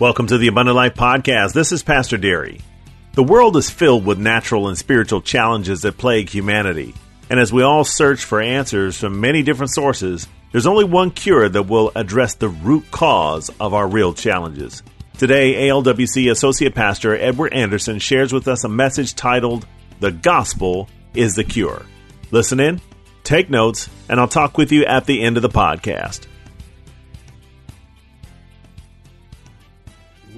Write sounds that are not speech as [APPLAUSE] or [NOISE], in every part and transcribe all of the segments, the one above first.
Welcome to the Abundant Life Podcast. This is Pastor Derry. The world is filled with natural and spiritual challenges that plague humanity. And as we all search for answers from many different sources, there's only one cure that will address the root cause of our real challenges. Today, ALWC Associate Pastor Edward Anderson shares with us a message titled, The Gospel is the Cure. Listen in, take notes, and I'll talk with you at the end of the podcast.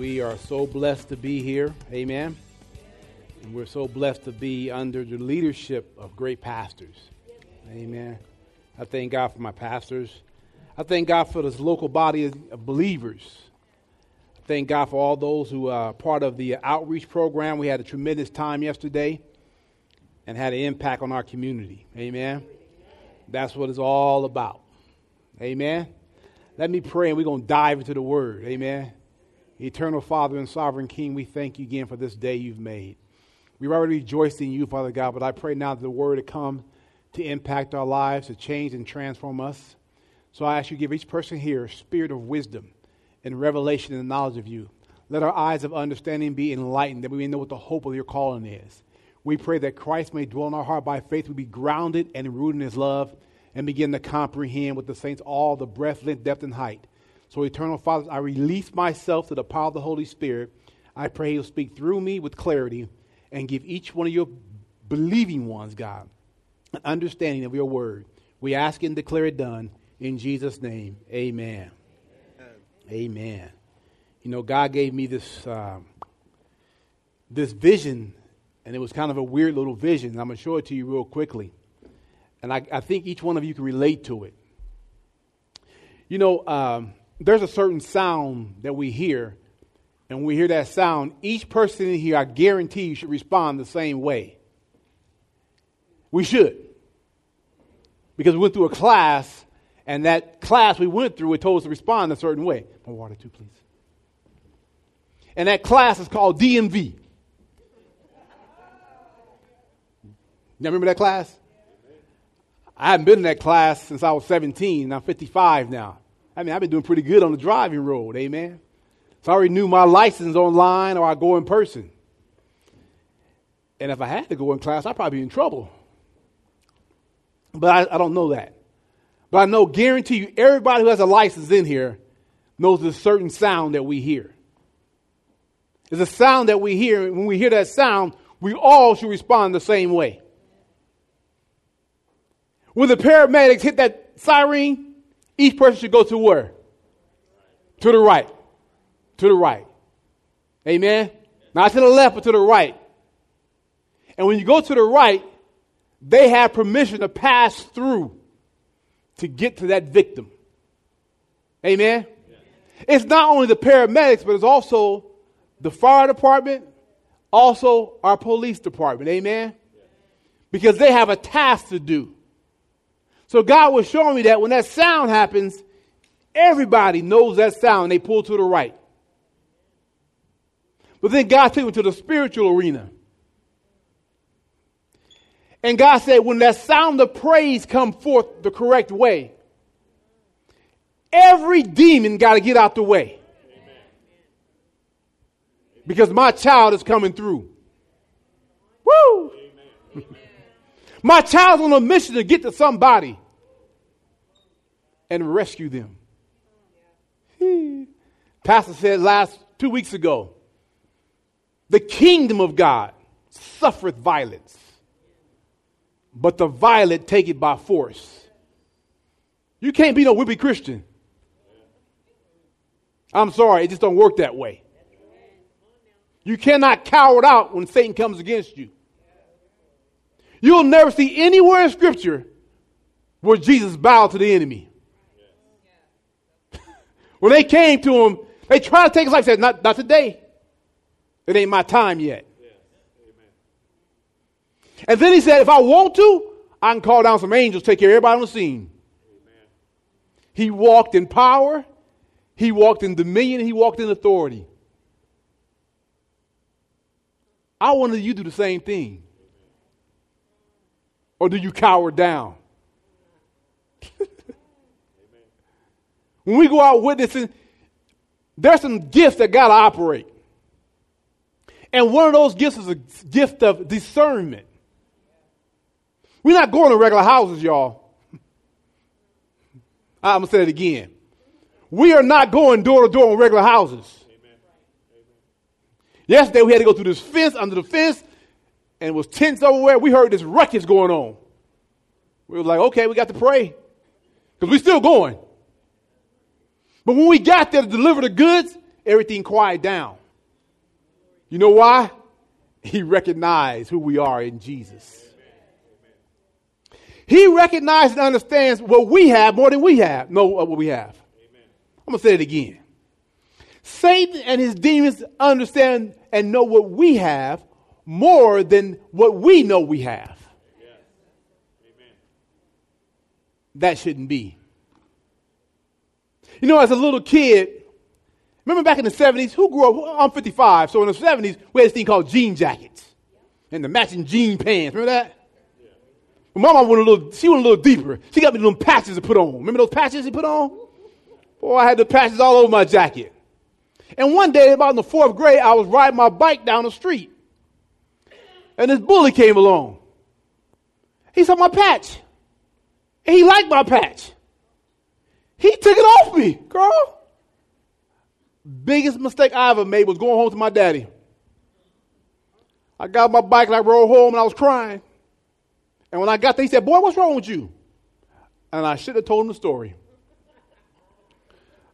We are so blessed to be here. Amen. And we're so blessed to be under the leadership of great pastors. Amen. I thank God for my pastors. I thank God for this local body of believers. I thank God for all those who are part of the outreach program. We had a tremendous time yesterday and had an impact on our community. Amen. That's what it's all about. Amen. Let me pray and we're going to dive into the word. Amen. Eternal Father and Sovereign King, we thank you again for this day you've made. We've already rejoiced in you, Father God, but I pray now that the word to come to impact our lives, to change and transform us. So I ask you to give each person here a spirit of wisdom and revelation and knowledge of you. Let our eyes of understanding be enlightened, that we may know what the hope of your calling is. We pray that Christ may dwell in our heart by faith, we be grounded and rooted in his love, and begin to comprehend with the saints all the breadth, length, depth, and height so, Eternal Father, I release myself to the power of the Holy Spirit. I pray He'll speak through me with clarity and give each one of your believing ones, God, an understanding of your word. We ask and declare it done in Jesus' name. Amen. Amen. amen. You know, God gave me this um, this vision, and it was kind of a weird little vision. I'm going to show it to you real quickly. And I, I think each one of you can relate to it. You know, um, there's a certain sound that we hear, and we hear that sound, each person in here, I guarantee you, should respond the same way. We should. Because we went through a class, and that class we went through, it told us to respond a certain way. More water, too, please. And that class is called DMV. You remember that class? I haven't been in that class since I was 17. I'm 55 now. I mean, I've been doing pretty good on the driving road, amen. So I already knew my license online or I go in person. And if I had to go in class, I'd probably be in trouble. But I, I don't know that. But I know, guarantee you, everybody who has a license in here knows a certain sound that we hear. It's a sound that we hear, and when we hear that sound, we all should respond the same way. When the paramedics hit that siren, each person should go to where? To the right. To the right. Amen? Not to the left, but to the right. And when you go to the right, they have permission to pass through to get to that victim. Amen? It's not only the paramedics, but it's also the fire department, also our police department. Amen? Because they have a task to do. So God was showing me that when that sound happens, everybody knows that sound. And they pull to the right. But then God took me to the spiritual arena. And God said, when that sound of praise come forth the correct way, every demon got to get out the way. Because my child is coming through. Woo! My child's on a mission to get to somebody and rescue them. [LAUGHS] Pastor said last two weeks ago, the kingdom of God suffereth violence, but the violent take it by force. You can't be no whippy Christian. I'm sorry, it just don't work that way. You cannot cower out when Satan comes against you. You'll never see anywhere in Scripture where Jesus bowed to the enemy. [LAUGHS] when they came to him, they tried to take his life. Said, "Not, not today. It ain't my time yet." And then he said, "If I want to, I can call down some angels, take care of everybody on the scene." Amen. He walked in power. He walked in dominion. He walked in authority. I wanted you to do the same thing. Or do you cower down? [LAUGHS] when we go out witnessing, there's some gifts that got to operate. And one of those gifts is a gift of discernment. We're not going to regular houses, y'all. I'm going to say it again. We are not going door to door in regular houses. Amen. Yesterday we had to go through this fence, under the fence, and was tense everywhere. We heard this ruckus going on. We were like, okay, we got to pray. Because we're still going. But when we got there to deliver the goods, everything quieted down. You know why? [LAUGHS] He recognized who we are in Jesus. He recognizes and understands what we have more than we have. Know what we have. I'm going to say it again. Satan and his demons understand and know what we have more than what we know we have. That shouldn't be. You know, as a little kid, Remember back in the 70s, who grew up? I'm 55, so in the 70s, we had this thing called jean jackets and the matching jean pants. Remember that? Yeah. mom went a little, she went a little deeper. She got me little patches to put on. Remember those patches she put on? Boy, I had the patches all over my jacket. And one day, about in the fourth grade, I was riding my bike down the street. And this bully came along. He saw my patch. And he liked my patch. He took it off me, girl. Biggest mistake I ever made was going home to my daddy. I got my bike and I rode home and I was crying. And when I got there, he said, Boy, what's wrong with you? And I should have told him the story.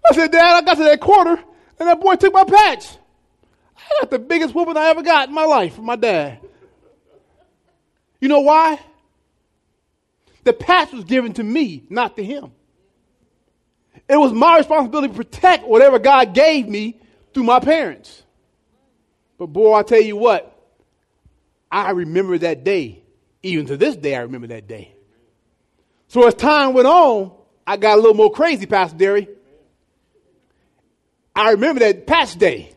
I said, Dad, I got to that corner and that boy took my patch. I got the biggest whooping I ever got in my life from my dad. You know why? The patch was given to me, not to him. It was my responsibility to protect whatever God gave me through my parents. But boy, I tell you what, I remember that day. Even to this day, I remember that day. So as time went on, I got a little more crazy, Pastor Derry. I remember that patch day.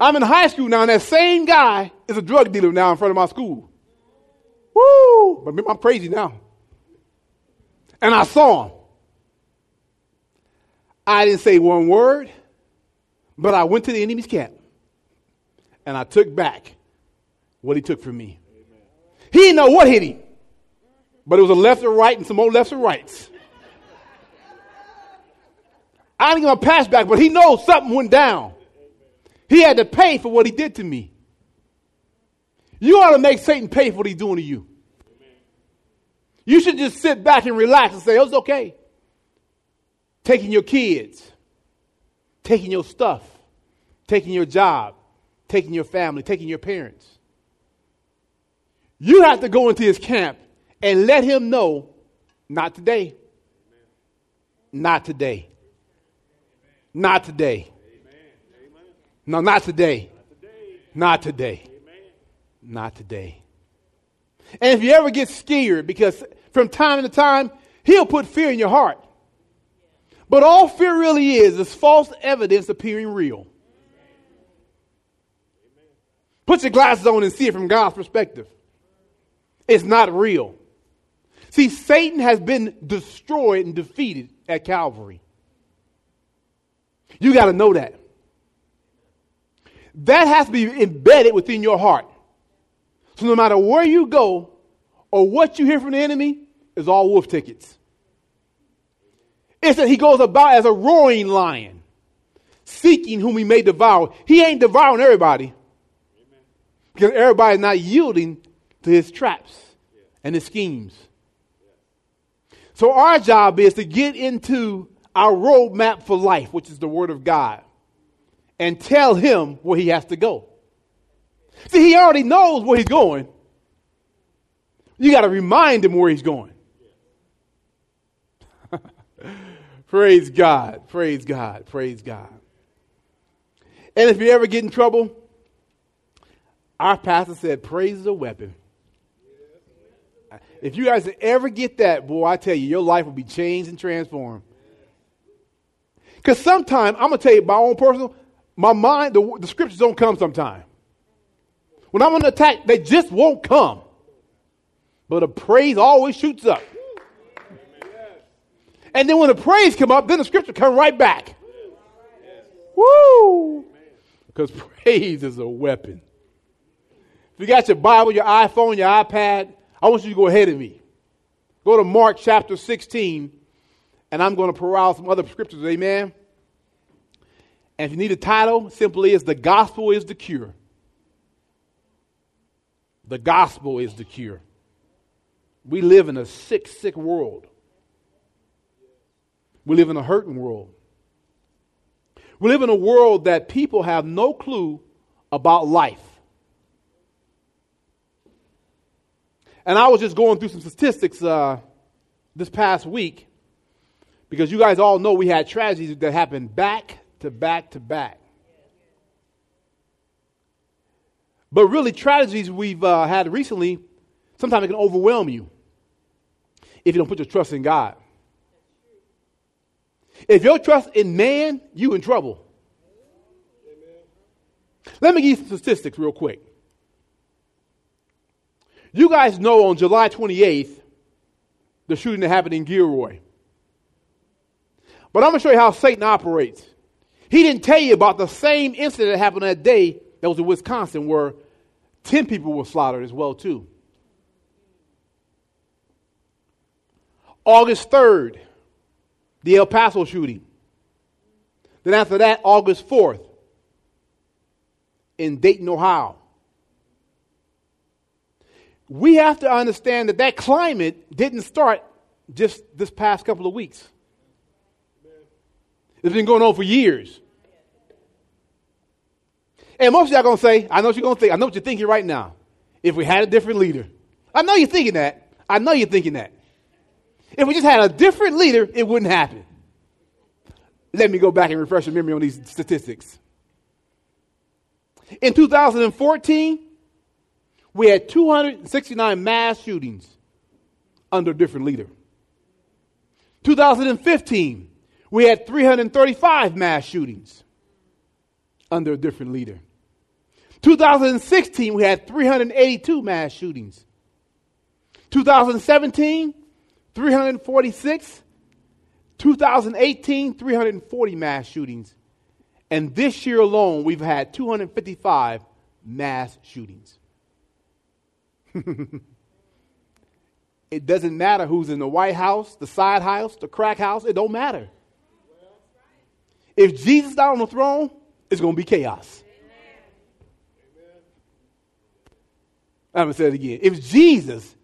I'm in high school now, and that same guy is a drug dealer now in front of my school. Woo! But I'm crazy now. And I saw him. I didn't say one word, but I went to the enemy's camp and I took back what he took from me. He didn't know what hit him, but it was a left or right and some more lefts or rights. I didn't give him a pass back, but he knows something went down. He had to pay for what he did to me. You ought to make Satan pay for what he's doing to you. You should just sit back and relax and say, oh, it's okay taking your kids, taking your stuff, taking your job, taking your family, taking your parents. You have to go into his camp and let him know not today. Not today. Not today. No, not today. Not today. Not today. And if you ever get scared, because from time to time, he'll put fear in your heart. But all fear really is is false evidence appearing real. Put your glasses on and see it from God's perspective. It's not real. See, Satan has been destroyed and defeated at Calvary. You got to know that. That has to be embedded within your heart. So no matter where you go or what you hear from the enemy, is all wolf tickets. It said he goes about as a roaring lion, seeking whom he may devour. He ain't devouring everybody. Because everybody's not yielding to his traps and his schemes. So our job is to get into our roadmap for life, which is the Word of God, and tell him where he has to go. See, he already knows where he's going. You got to remind him where he's going. [LAUGHS] Praise God. Praise God. Praise God. And if you ever get in trouble, our pastor said, praise is a weapon. If you guys ever get that, boy, I tell you, your life will be changed and transformed. Because sometimes, I'm going to tell you my own personal, my mind, the, the scriptures don't come sometimes. When I'm under attack, they just won't come. But a praise always shoots up. And then when the praise come up, then the scripture come right back. Woo! Because [LAUGHS] praise is a weapon. If you got your Bible, your iPhone, your iPad, I want you to go ahead of me. Go to Mark chapter 16, and I'm going to pour some other scriptures. Amen. And if you need a title, simply is The Gospel is the Cure. The gospel is the cure. We live in a sick, sick world. We live in a hurting world. We live in a world that people have no clue about life. And I was just going through some statistics uh, this past week because you guys all know we had tragedies that happened back to back to back. But really, tragedies we've uh, had recently, sometimes it can overwhelm you if you don't put your trust in God. If your trust in man, you in trouble. Let me give you some statistics real quick. You guys know on July 28th, the shooting that happened in Gilroy. But I'm going to show you how Satan operates. He didn't tell you about the same incident that happened that day that was in Wisconsin where 10 people were slaughtered as well too. August 3rd, the El Paso shooting. Then after that, August 4th in Dayton, Ohio. We have to understand that that climate didn't start just this past couple of weeks. It's been going on for years. And most of y'all gonna say, I know what you're gonna think, I know what you're thinking right now. If we had a different leader. I know you're thinking that. I know you're thinking that. If we just had a different leader, it wouldn't happen. Let me go back and refresh your memory on these statistics. In 2014, we had 269 mass shootings under a different leader. 2015, we had 335 mass shootings under a different leader. 2016, we had 382 mass shootings. 2017, 346. 2018, 340 mass shootings. And this year alone, we've had 255 mass shootings. [LAUGHS] it doesn't matter who's in the White House, the side house, the crack house, it don't matter. If Jesus is not on the throne, it's going to be chaos. I'm going to say it again. If Jesus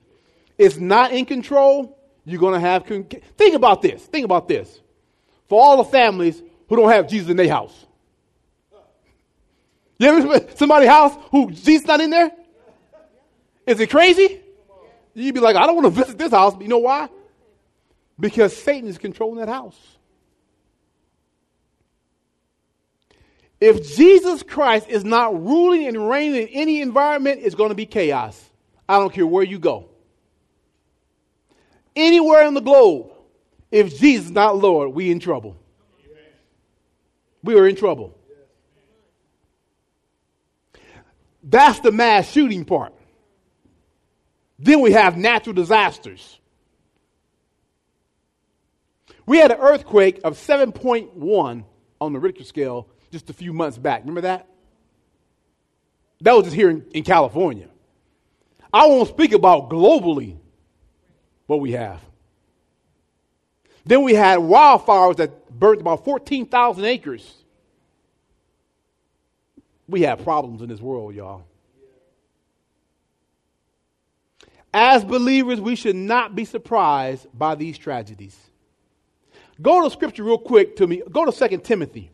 is not in control, you're going to have. Con- think about this. Think about this. For all the families who don't have Jesus in their house. You ever somebody's house who Jesus not in there? Is it crazy? You'd be like, I don't want to visit this house. But you know why? Because Satan is controlling that house. If Jesus Christ is not ruling and reigning in any environment, it's going to be chaos. I don't care where you go. Anywhere in the globe, if Jesus is not Lord, we in trouble. We are in trouble. That's the mass shooting part. Then we have natural disasters. We had an earthquake of 7.1 on the Richter scale just a few months back. Remember that? That was just here in, in California. I won't speak about globally what we have. Then we had wildfires that burned about 14,000 acres. We have problems in this world, y'all. As believers, we should not be surprised by these tragedies. Go to scripture real quick to me. Go to 2 Timothy.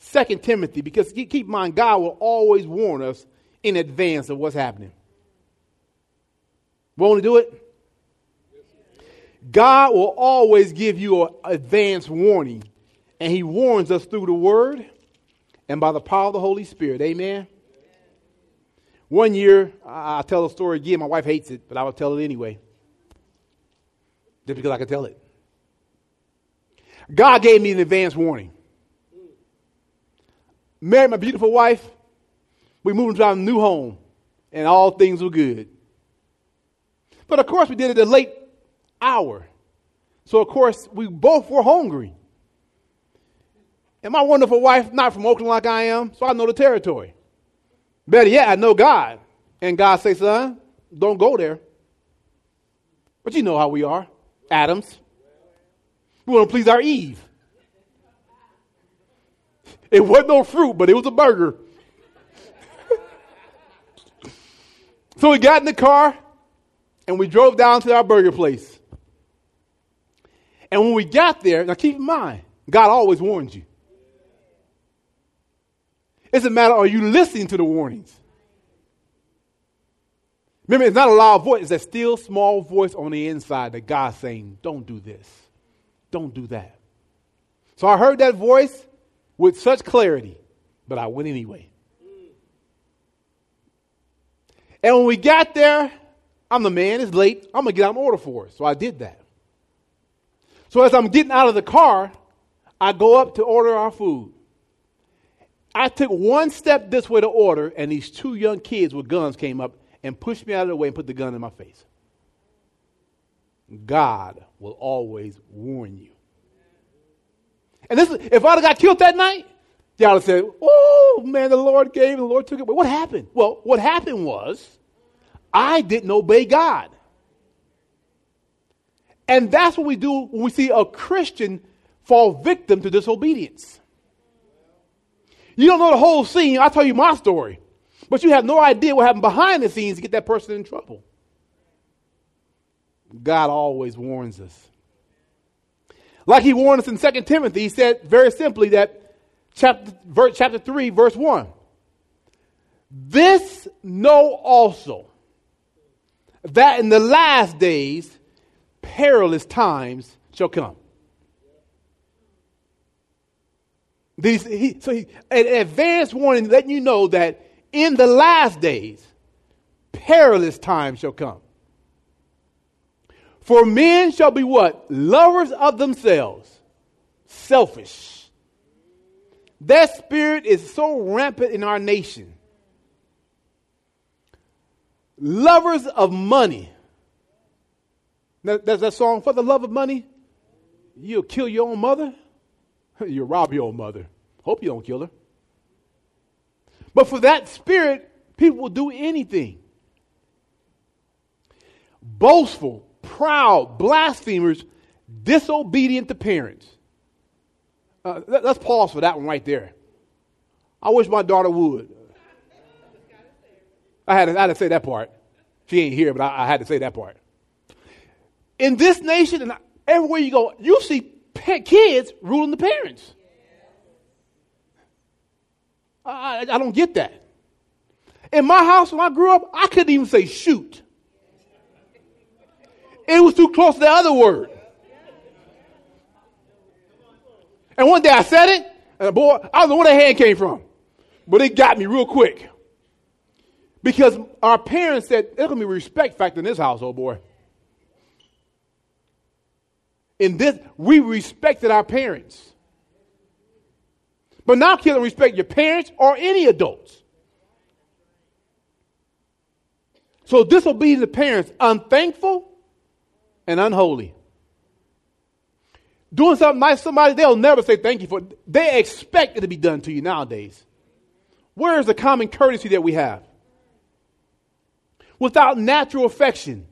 2 Timothy, because keep in mind, God will always warn us in advance of what's happening. Won't he do it? God will always give you an advance warning, and he warns us through the word and by the power of the Holy Spirit. Amen. One year, I'll tell the story again. My wife hates it, but I will tell it anyway. Just because I can tell it. God gave me an advance warning married my beautiful wife. We moved into our new home, and all things were good. But of course, we did it at a late hour. So, of course, we both were hungry. And my wonderful wife, not from Oakland like I am, so I know the territory. Better yet, I know God. And God say, son, don't go there. But you know how we are, Adams. We want to please our Eve. It wasn't no fruit, but it was a burger. [LAUGHS] so we got in the car and we drove down to our burger place. And when we got there, now keep in mind, God always warns you. It's a matter, are you listening to the warnings? Remember, it's not a loud voice, it's a still small voice on the inside that God's saying, don't do this, don't do that. So I heard that voice with such clarity, but I went anyway. And when we got there, I'm the man, it's late, I'm gonna get out an order for it. So I did that. So as I'm getting out of the car, I go up to order our food. I took one step this way to order, and these two young kids with guns came up and pushed me out of the way and put the gun in my face. God will always warn you. And this, if I'd have got killed that night, y'all would have said, "Oh man, the Lord gave, the Lord took it." But what happened? Well, what happened was, I didn't obey God, and that's what we do when we see a Christian fall victim to disobedience. You don't know the whole scene. I'll tell you my story. But you have no idea what happened behind the scenes to get that person in trouble. God always warns us. Like he warned us in 2 Timothy, he said very simply that chapter, verse, chapter 3, verse 1. This know also that in the last days perilous times shall come. These, he, so he, an advanced warning letting you know that in the last days perilous times shall come. For men shall be what? Lovers of themselves, selfish. That spirit is so rampant in our nation. Lovers of money. There's that song, For the Love of Money, you'll kill your own mother. [LAUGHS] You'll rob your own mother. Hope you don't kill her. But for that spirit, people will do anything. Boastful, proud, blasphemers, disobedient to parents. Uh, let, us pause for that one right there. I wish my daughter would. I had, to, I had to say that part. She ain't here, but I, I had to say that part. In this nation and everywhere you go, you see kids ruling the parents. I, I don't get that. In my house when I grew up, I couldn't even say shoot. It was too close to the other word. And one day I said it, and boy, I don't know where the hand came from, but it got me real quick. Because our parents said there's gonna be respect factor in this household, oh boy. In this, we respected our parents. But now kids don't respect your parents or any adults. So disobedient to parents, unthankful and unholy. Doing something nice to somebody, they'll never say thank you for it. They expect it to be done to you nowadays. Where is the common courtesy that we have? Without natural affection,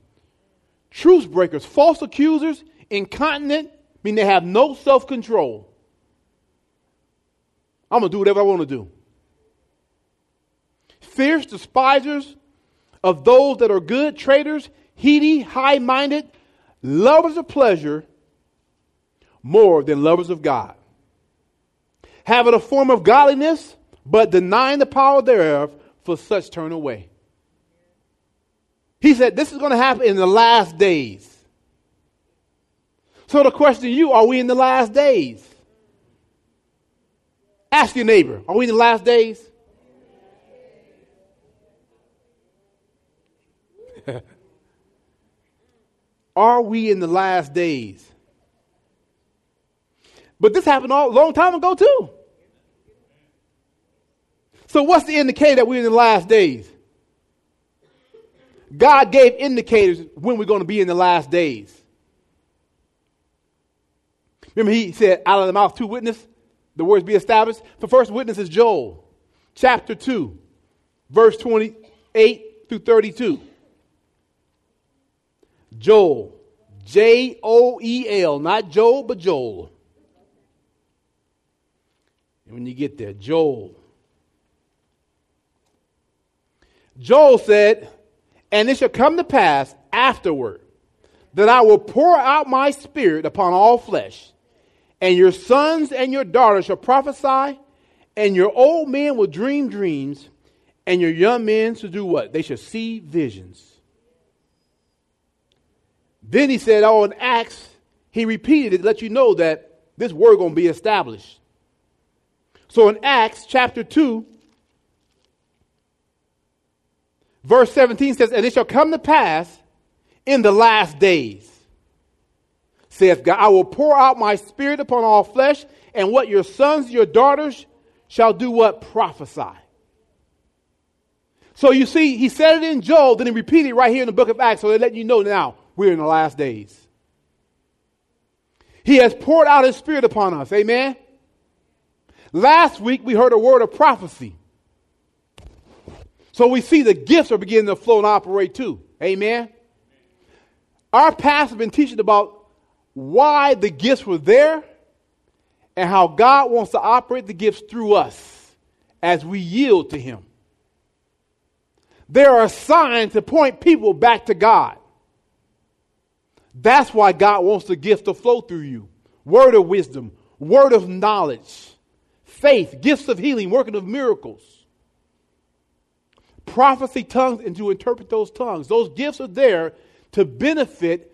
truth breakers, false accusers, incontinent, mean they have no self control. I'm going to do whatever I want to do. Fierce despisers of those that are good, traitors, heady, high minded, lovers of pleasure more than lovers of God. Having a form of godliness, but denying the power thereof, for such turn away. He said this is going to happen in the last days. So the question to you, are we in the last days? Ask your neighbor, are we in the last days? Are we in the last days? But this happened a long time ago too. So what's the indicator that we're in the last days? God gave indicators when we're going to be in the last days. Remember, he said, out of the mouth, two witnesses. the words be established? The first witness is Joel, chapter 2, verse 28 through 32. Joel, J O E L, not Joel, but Joel. And when you get there, Joel. Joel said, And it shall come to pass afterward that I will pour out my spirit upon all flesh, and your sons and your daughters shall prophesy, and your old men will dream dreams, and your young men shall do what? They shall see visions. Then he said, Oh, in Acts, he repeated it to let you know that this word going to be established. So in Acts chapter 2, verse 17 says, And it shall come to pass in the last days, saith God, I will pour out my spirit upon all flesh, and what your sons, your daughters shall do what? Prophesy. So you see, he said it in Joel, then he repeated it right here in the book of Acts, so they let you know now we're in the last days. He has poured out his spirit upon us. Amen. Last week we heard a word of prophecy. So we see the gifts are beginning to flow and operate too. Amen. Our pastor has been teaching about why the gifts were there and how God wants to operate the gifts through us as we yield to Him. There are signs to point people back to God. That's why God wants the gift to flow through you word of wisdom, word of knowledge, faith, gifts of healing, working of miracles, prophecy, tongues, and to interpret those tongues. Those gifts are there to benefit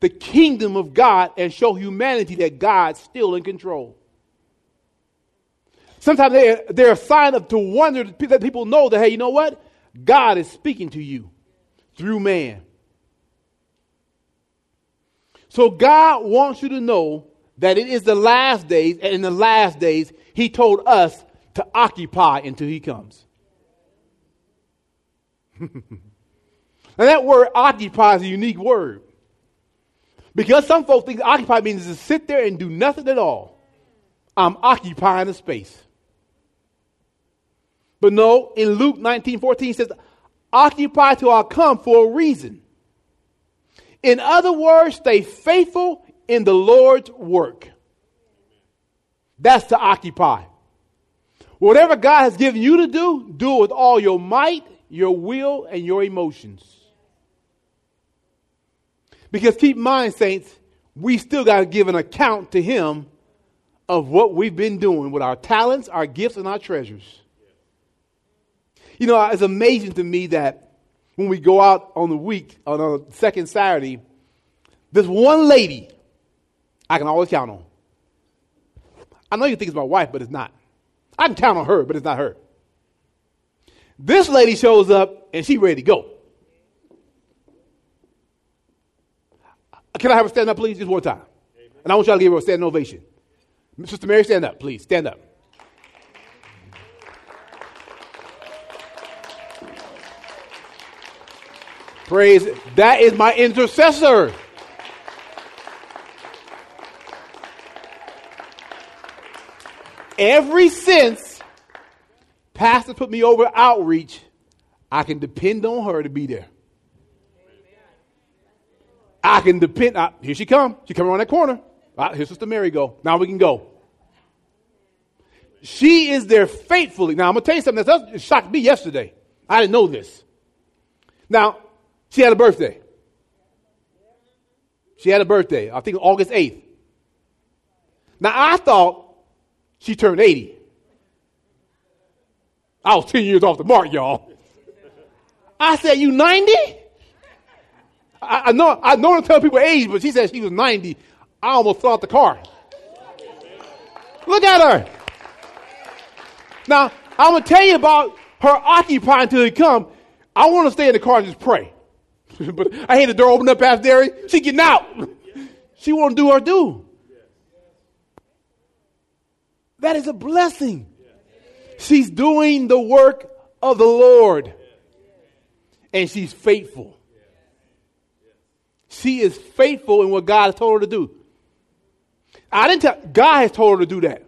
the kingdom of God and show humanity that God's still in control. Sometimes they're, they're a sign of to wonder that people know that, hey, you know what? God is speaking to you through man. So God wants you to know that it is the last days, and in the last days, He told us to occupy until He comes. [LAUGHS] Now, that word occupy is a unique word. Because some folks think occupy means to sit there and do nothing at all. I'm occupying a space. But no, in Luke 19 14 says, occupy till I come for a reason. In other words, stay faithful in the Lord's work. That's to occupy. Whatever God has given you to do, do it with all your might, your will, and your emotions. Because keep in mind, saints, we still got to give an account to Him of what we've been doing with our talents, our gifts, and our treasures. You know, it's amazing to me that when we go out on the week, on a second Saturday, there's one lady I can always count on. I know you think it's my wife, but it's not. I can count on her, but it's not her. This lady shows up and she's ready to go. Can I have her stand up, please? Just one time. And I want y'all to give her a standing ovation. Sister Mary, stand up, please. Stand up. Praise. That is my intercessor. Every since Pastor put me over outreach, I can depend on her to be there. I can depend. Uh, here she come. She come around that corner. Uh, here's Sister Mary go. Now we can go. She is there faithfully. Now I'm gonna tell you something that shocked me yesterday. I didn't know this. Now she had a birthday. She had a birthday. I think August 8th. Now I thought she turned 80. I was 10 years off the mark, y'all. I said, You 90? I, I know I know to tell people age, but she said she was 90. I almost fell out the car. Look at her. Now, I'm gonna tell you about her occupying until he come. I want to stay in the car and just pray. [LAUGHS] but I hate the door open up past Derry. She getting out. [LAUGHS] she won't do her do. That is a blessing. She's doing the work of the Lord. And she's faithful. She is faithful in what God has told her to do. I didn't tell God has told her to do that.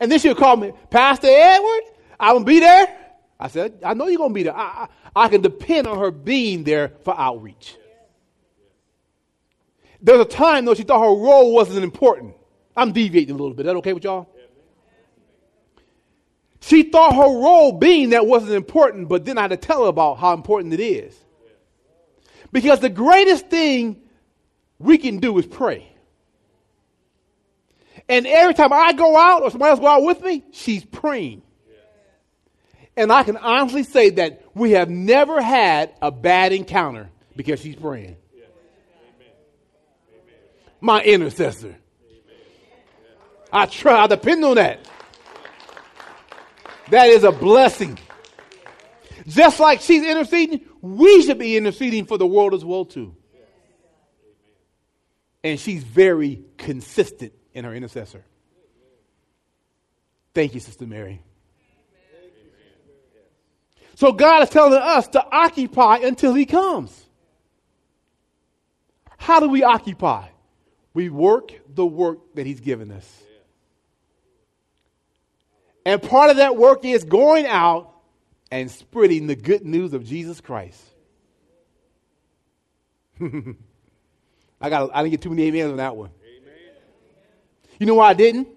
And then she'll call me, Pastor Edward, I'm to be there. I said, I know you're going to be there. I, I, can depend on her being there for outreach. There's a time, though, she thought her role wasn't important. I'm deviating a little bit. Is that okay with y'all? She thought her role being that wasn't important, but then I had to tell her about how important it is. Because the greatest thing we can do is pray. And every time I go out or somebody else go out with me, she's praying. And I can honestly say that we have never had a bad encounter because she's praying. My intercessor. I try, I depend on that. That is a blessing. Just like she's interceding, we should be interceding for the world as well too. And she's very consistent in her intercessor. Thank you, Sister Mary. So God is telling us to occupy until He comes. How do we occupy? We work the work that He's given us. And part of that work is going out and spreading the good news of Jesus Christ. [LAUGHS] I got I didn't get too many amens on that one. Amen. You know why I didn't?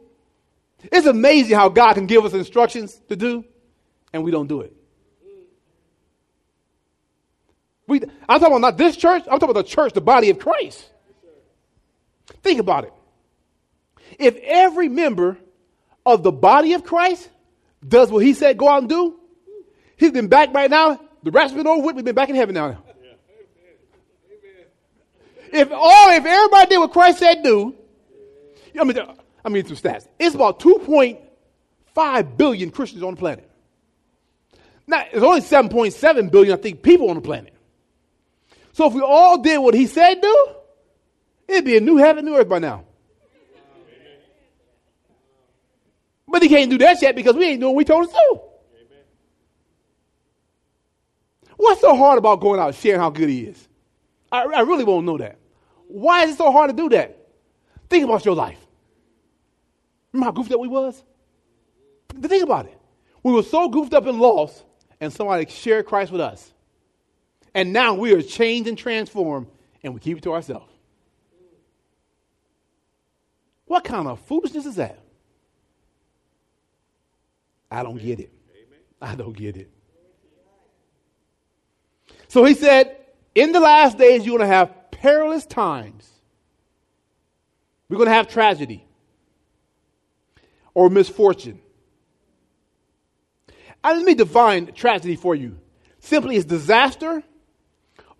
It's amazing how God can give us instructions to do, and we don't do it. We, I'm talking about not this church, I'm talking about the church, the body of Christ. Think about it. If every member of the body of Christ does what he said go out and do, he's been back right now. The rapture's been over with. We've been back in heaven now. If all, if everybody did what Christ said do, I mean, I mean some stats. It's about 2.5 billion Christians on the planet. Now, there's only 7.7 billion, I think, people on the planet. So if we all did what he said do, it'd be a new heaven, new earth by now. But he can't do that yet because we ain't doing what we told us to. What's so hard about going out and sharing how good he is? I, I really won't know that. Why is it so hard to do that? Think about your life. Remember how goofed up we was? Think about it. We were so goofed up and lost, and somebody shared Christ with us. And now we are changed and transformed, and we keep it to ourselves. What kind of foolishness is that? I don't get it. I don't get it. So he said, in the last days, you're going to have perilous times. We're going to have tragedy or misfortune. And let me define tragedy for you. Simply is disaster,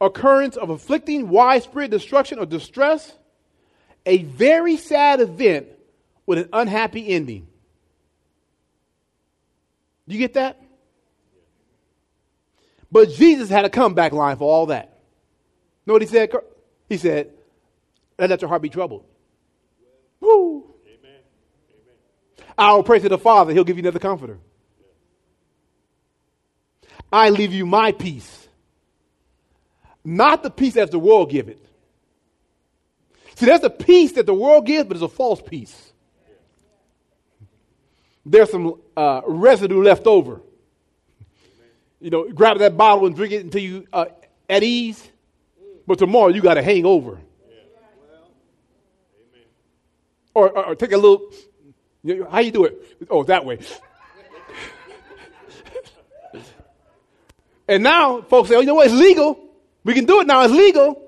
occurrence of afflicting widespread destruction or distress, a very sad event with an unhappy ending. Do You get that? But Jesus had a comeback line for all that. Know what he said? He said, let your heart be troubled. Woo. Amen. Amen. I will pray to the Father, he'll give you another comforter. I leave you my peace. Not the peace as the world give it. See, there's a peace that the world gives, but it's a false peace. There's some uh, residue left over. You know, grab that bottle and drink it until you uh, at ease. But tomorrow you got a hangover. Or, or, or, take a little. How you do it? Oh, that way. [LAUGHS] and now folks say, "Oh, you know what? It's legal. We can do it now. It's legal."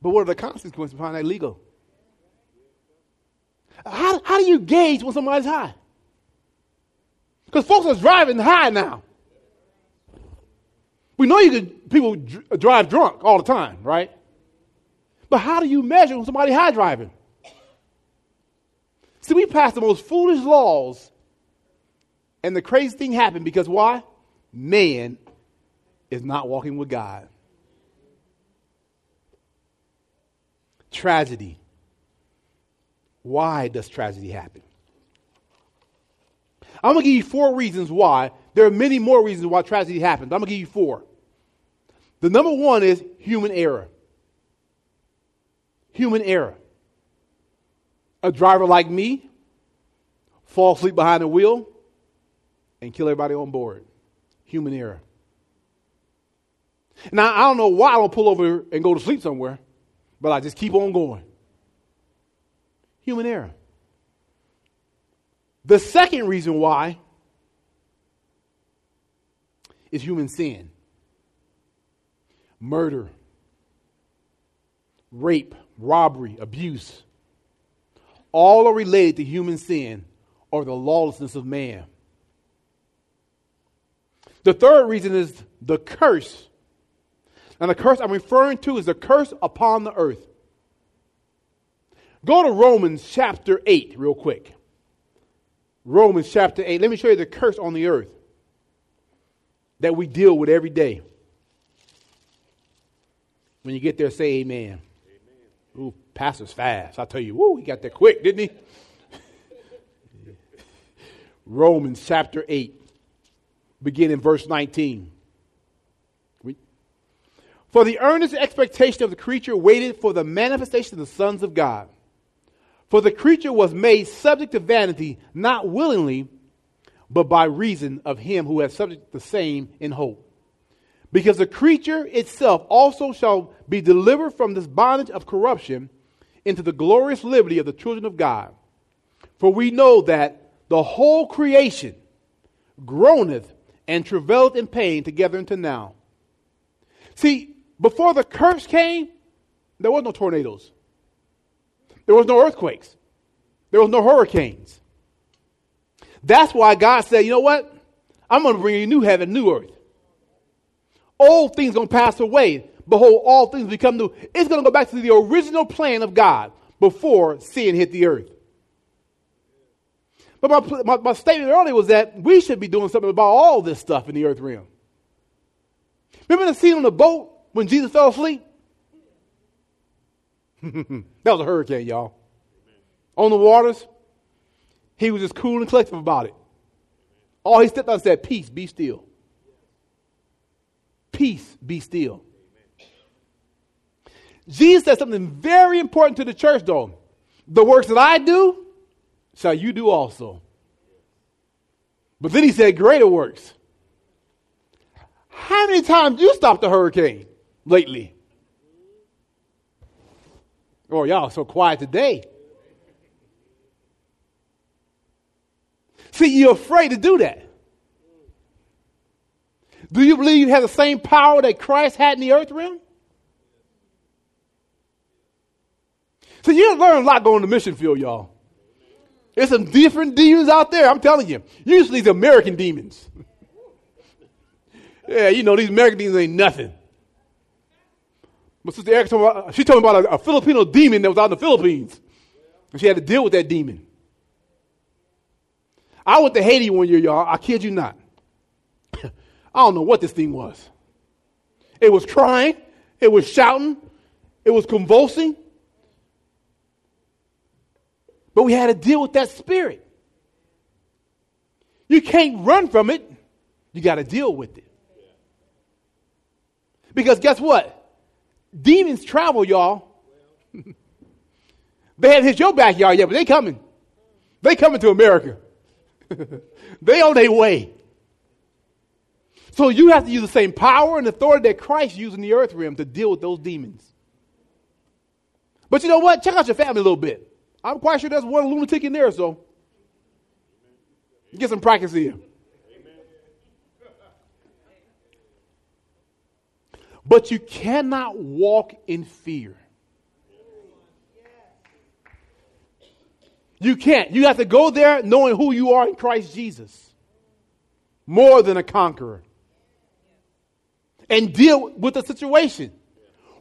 But what are the consequences behind that legal? How, how do you gauge when somebody's high? Because folks are driving high now. We know you can, people dr- drive drunk all the time, right? But how do you measure when somebody high driving? See, we passed the most foolish laws, and the crazy thing happened because why? Man is not walking with God. Tragedy. Why does tragedy happen? I'm going to give you four reasons why. There are many more reasons why tragedy happens. I'm going to give you four. The number one is human error. Human error. A driver like me fall asleep behind the wheel, and kill everybody on board. Human error. Now, I don't know why I don't pull over and go to sleep somewhere, but I just keep on going. Human error. The second reason why is human sin murder, rape, robbery, abuse. All are related to human sin or the lawlessness of man. The third reason is the curse. And the curse I'm referring to is the curse upon the earth. Go to Romans chapter 8 real quick. Romans chapter 8. Let me show you the curse on the earth that we deal with every day. When you get there, say amen. amen. Ooh, pastor's fast. I'll tell you, woo, he got there quick, didn't he? [LAUGHS] Romans chapter 8, beginning verse 19. For the earnest expectation of the creature waited for the manifestation of the sons of God. For the creature was made subject to vanity, not willingly, but by reason of him who has subject the same in hope. Because the creature itself also shall be delivered from this bondage of corruption into the glorious liberty of the children of God. For we know that the whole creation groaneth and travaileth in pain together until now. See, before the curse came, there was no tornadoes. There was no earthquakes. There was no hurricanes. That's why God said, you know what? I'm going to bring you new heaven, new earth. Old things going to pass away. Behold, all things become new. It's going to go back to the original plan of God before sin hit the earth. But my, my, my, statement earlier was that we should be doing something about all this stuff in the earth realm. Remember the scene on the boat when Jesus fell asleep? [LAUGHS] that was a hurricane, y'all. On the waters, he was just cool and collective about it. All he stepped out and said, Peace, be still. Peace, be still. Jesus said something very important to the church, though. The works that I do, shall you do also. But then he said, Greater works. How many times you stopped a hurricane lately? Oh, y'all so quiet today. See, you're afraid to do that. Do you believe you have the same power that Christ had in the earth realm? So you learn a lot going to the mission field, y'all. There's some different demons out there, I'm telling you. Usually these American demons. [LAUGHS] yeah, you know, these American demons ain't nothing. But Sister Erica me about, she told me about a, a Filipino demon that was out in the Philippines. And she had to deal with that demon. I went to Haiti one year, y'all. I kid you not. [LAUGHS] I don't know what this thing was. It was crying, it was shouting, it was convulsing. But we had to deal with that spirit. You can't run from it, you got to deal with it. Because guess what? Demons travel, y'all. [LAUGHS] they haven't hit your backyard yet, but they coming. They coming to America. [LAUGHS] they on their way. So you have to use the same power and authority that Christ used in the earth realm to deal with those demons. But you know what? Check out your family a little bit. I'm quite sure there's one lunatic in there, so get some practice here. But you cannot walk in fear. You can't. You have to go there knowing who you are in Christ Jesus. More than a conqueror. And deal with the situation.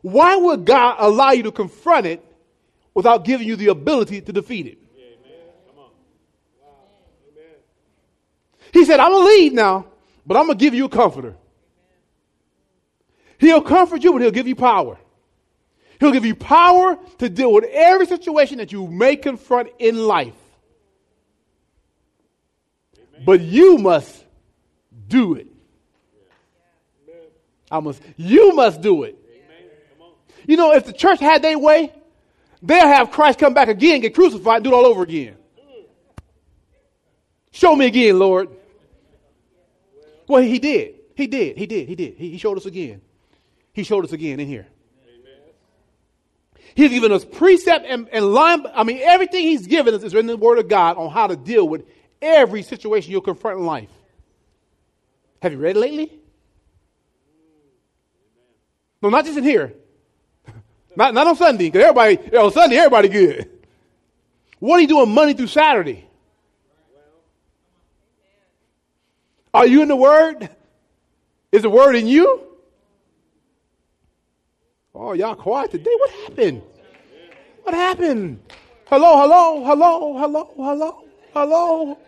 Why would God allow you to confront it without giving you the ability to defeat it? He said, I'm going to leave now, but I'm going to give you a comforter. He'll comfort you, but he'll give you power. He'll give you power to deal with every situation that you may confront in life. Amen. But you must do it. I must, you must do it. You know, if the church had their way, they'll have Christ come back again, get crucified, and do it all over again. Show me again, Lord. Well, he did. He did. He did. He did. He, he showed us again. He showed us again in here. He's given us precept and, and line. I mean, everything he's given us is in the Word of God on how to deal with every situation you'll confront in life. Have you read it lately? No, not just in here. [LAUGHS] Not, not on Sunday, because everybody, on Sunday, everybody good. What are you doing Monday through Saturday? Are you in the Word? Is the Word in you? Oh, y'all quiet today. What happened? What happened? Hello, hello, hello, hello, hello, hello.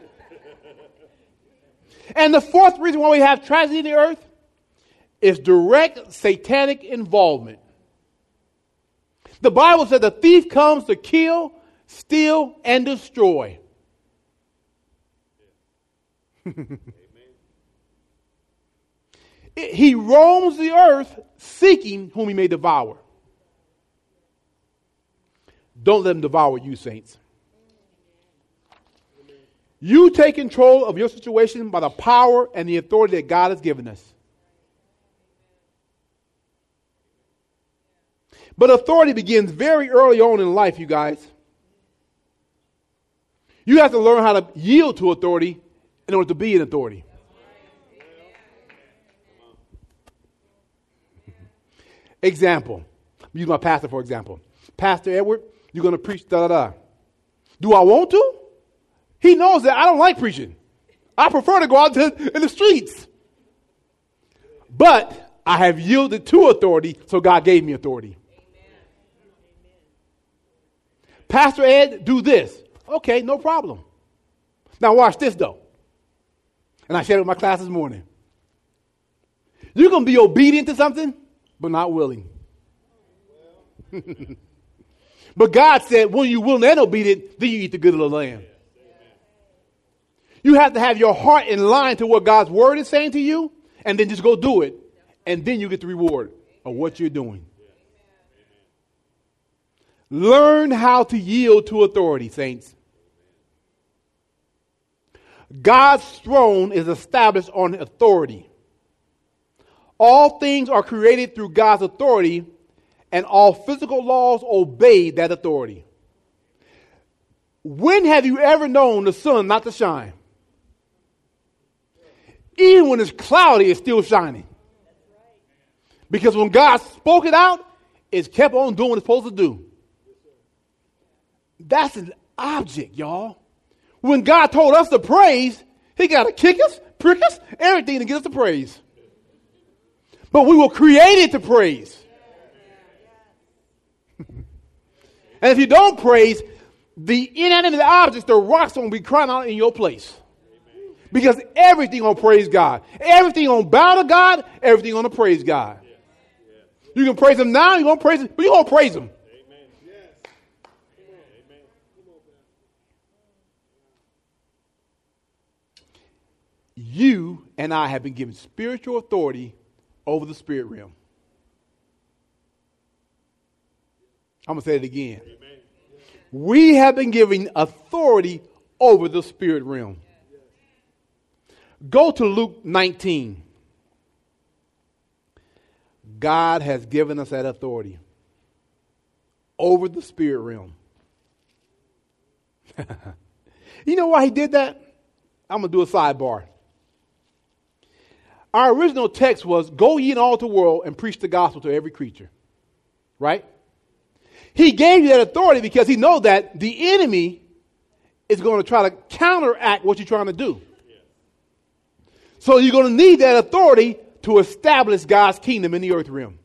And the fourth reason why we have tragedy in the earth is direct satanic involvement. The Bible says the thief comes to kill, steal, and destroy. [LAUGHS] he roams the earth seeking whom he may devour. Don't let him devour you, saints. You take control of your situation by the power and the authority that God has given us. But authority begins very early on in life, you guys. You have to learn how to yield to authority in order to be an authority. Example. Use my pastor for example. Pastor Edward, you're going to preach da da da. Do I want to? He knows that I don't like preaching. I prefer to go out to, in the streets. But I have yielded to authority, so God gave me authority. Pastor Ed, do this. Okay, no problem. Now watch this though. And I shared it with my class this morning. You're going to be obedient to something, but not willing. [LAUGHS] but God said, when you're willing and obedient, then you eat the good of the land. You have to have your heart in line to what God's word is saying to you, and then just go do it, and then you get the reward of what you're doing. Learn how to yield to authority, saints. God's throne is established on authority. All things are created through God's authority, and all physical laws obey that authority. When have you ever known the sun not to shine? Even when it's cloudy, it's still shining. Because when God spoke it out, it's kept on doing what it's supposed to do. That's an object, y'all. When God told us to praise, He got to kick us, prick us, everything to get us to praise. But we were created to praise. [LAUGHS] and if you don't praise, the inanimate objects, the rocks, will be crying out in your place. Because everything on praise God. Everything on bow to God, everything on to praise God. You can praise Him now, you're going to praise Him, but you're going to praise Him. You and I have been given spiritual authority over the spirit realm. I'm going to say it again. Amen. We have been given authority over the spirit realm. Go to Luke 19. God has given us that authority over the spirit realm. [LAUGHS] you know why he did that? I'm going to do a sidebar. Our original text was Go ye in all the world and preach the gospel to every creature. Right? He gave you that authority because he knows that the enemy is going to try to counteract what you're trying to do. So you're going to need that authority to establish God's kingdom in the earth realm.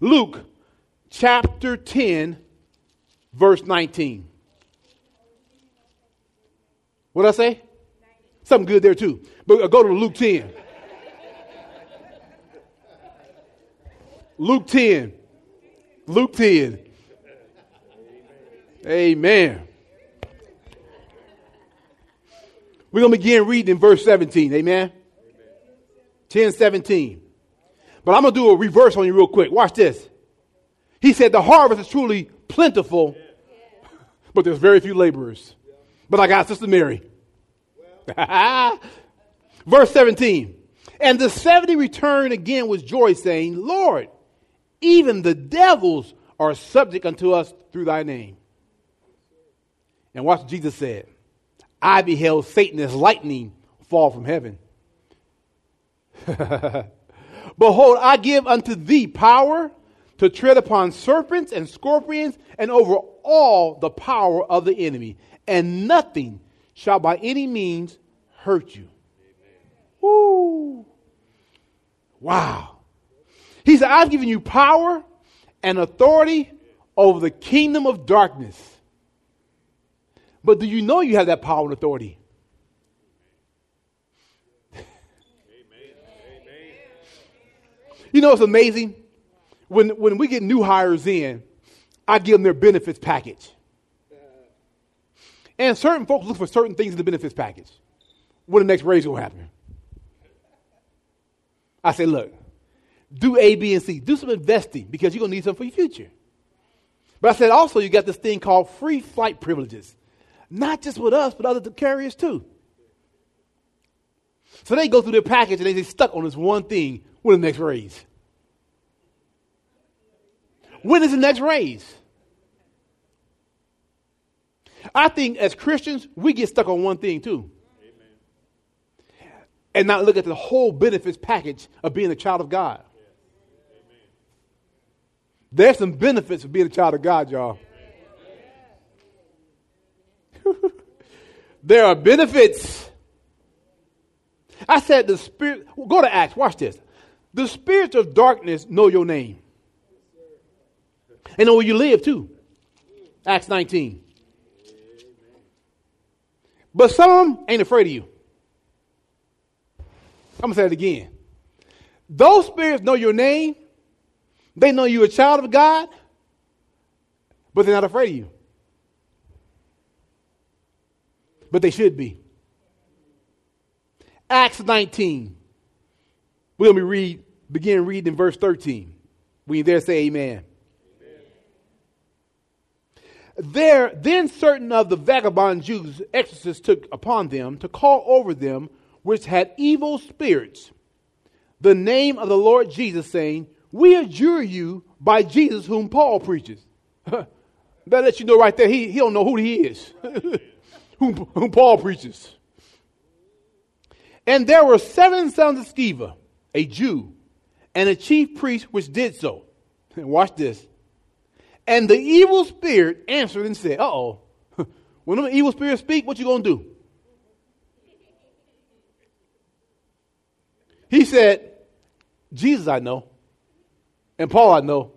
Luke chapter 10, verse 19. What did I say? Something good there too. But uh, go to Luke 10. Luke 10. Luke 10. Amen. We're going to begin reading in verse 17. Amen. 10 17. But I'm going to do a reverse on you real quick. Watch this. He said, The harvest is truly plentiful, but there's very few laborers. But I got Sister Mary. [LAUGHS] Verse 17. And the 70 returned again with joy, saying, Lord, even the devils are subject unto us through thy name. And watch what Jesus said. I beheld Satan as lightning fall from heaven. [LAUGHS] Behold, I give unto thee power to tread upon serpents and scorpions and over all the power of the enemy, and nothing shall by any means hurt you. Woo! Wow. He said, I've given you power and authority over the kingdom of darkness. But do you know you have that power and authority? You know, it's amazing. When, when we get new hires in, I give them their benefits package. And certain folks look for certain things in the benefits package. When the next raise will happen. I say, look, do A, B, and C. Do some investing because you're going to need something for your future. But I said also you got this thing called free flight privileges. Not just with us, but other carriers too. So they go through their package and they get stuck on this one thing when the next raise. When is the next raise? I think as Christians, we get stuck on one thing too. Amen. And not look at the whole benefits package of being a child of God. There's some benefits of being a child of God, y'all. [LAUGHS] there are benefits. I said the spirit, go to Acts, watch this. The spirits of darkness know your name. And know where you live too. Acts 19. But some of them ain't afraid of you. I'm going to say it again. Those spirits know your name. They know you're a child of God, but they're not afraid of you. But they should be. Acts 19. We're going to read, begin reading in verse 13. When you there, say amen. There, then certain of the vagabond Jews exorcists took upon them to call over them which had evil spirits the name of the Lord Jesus, saying, We adjure you by Jesus whom Paul preaches. [LAUGHS] that lets you know right there, he, he don't know who he is, [LAUGHS] whom, whom Paul preaches. And there were seven sons of Sceva, a Jew, and a chief priest which did so. And [LAUGHS] watch this. And the evil spirit answered and said, Uh oh, [LAUGHS] when the evil spirits speak, what you gonna do? He said, Jesus I know, and Paul I know,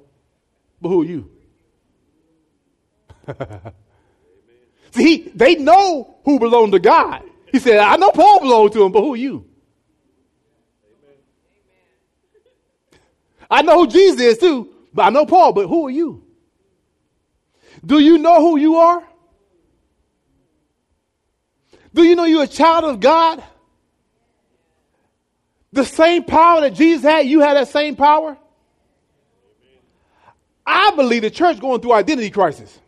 but who are you? [LAUGHS] See, he, they know who belonged to God. He said, I know Paul belonged to him, but who are you? I know who Jesus is too, but I know Paul, but who are you? Do you know who you are? Do you know you're a child of God? The same power that Jesus had, you had that same power? I believe the church going through identity crisis.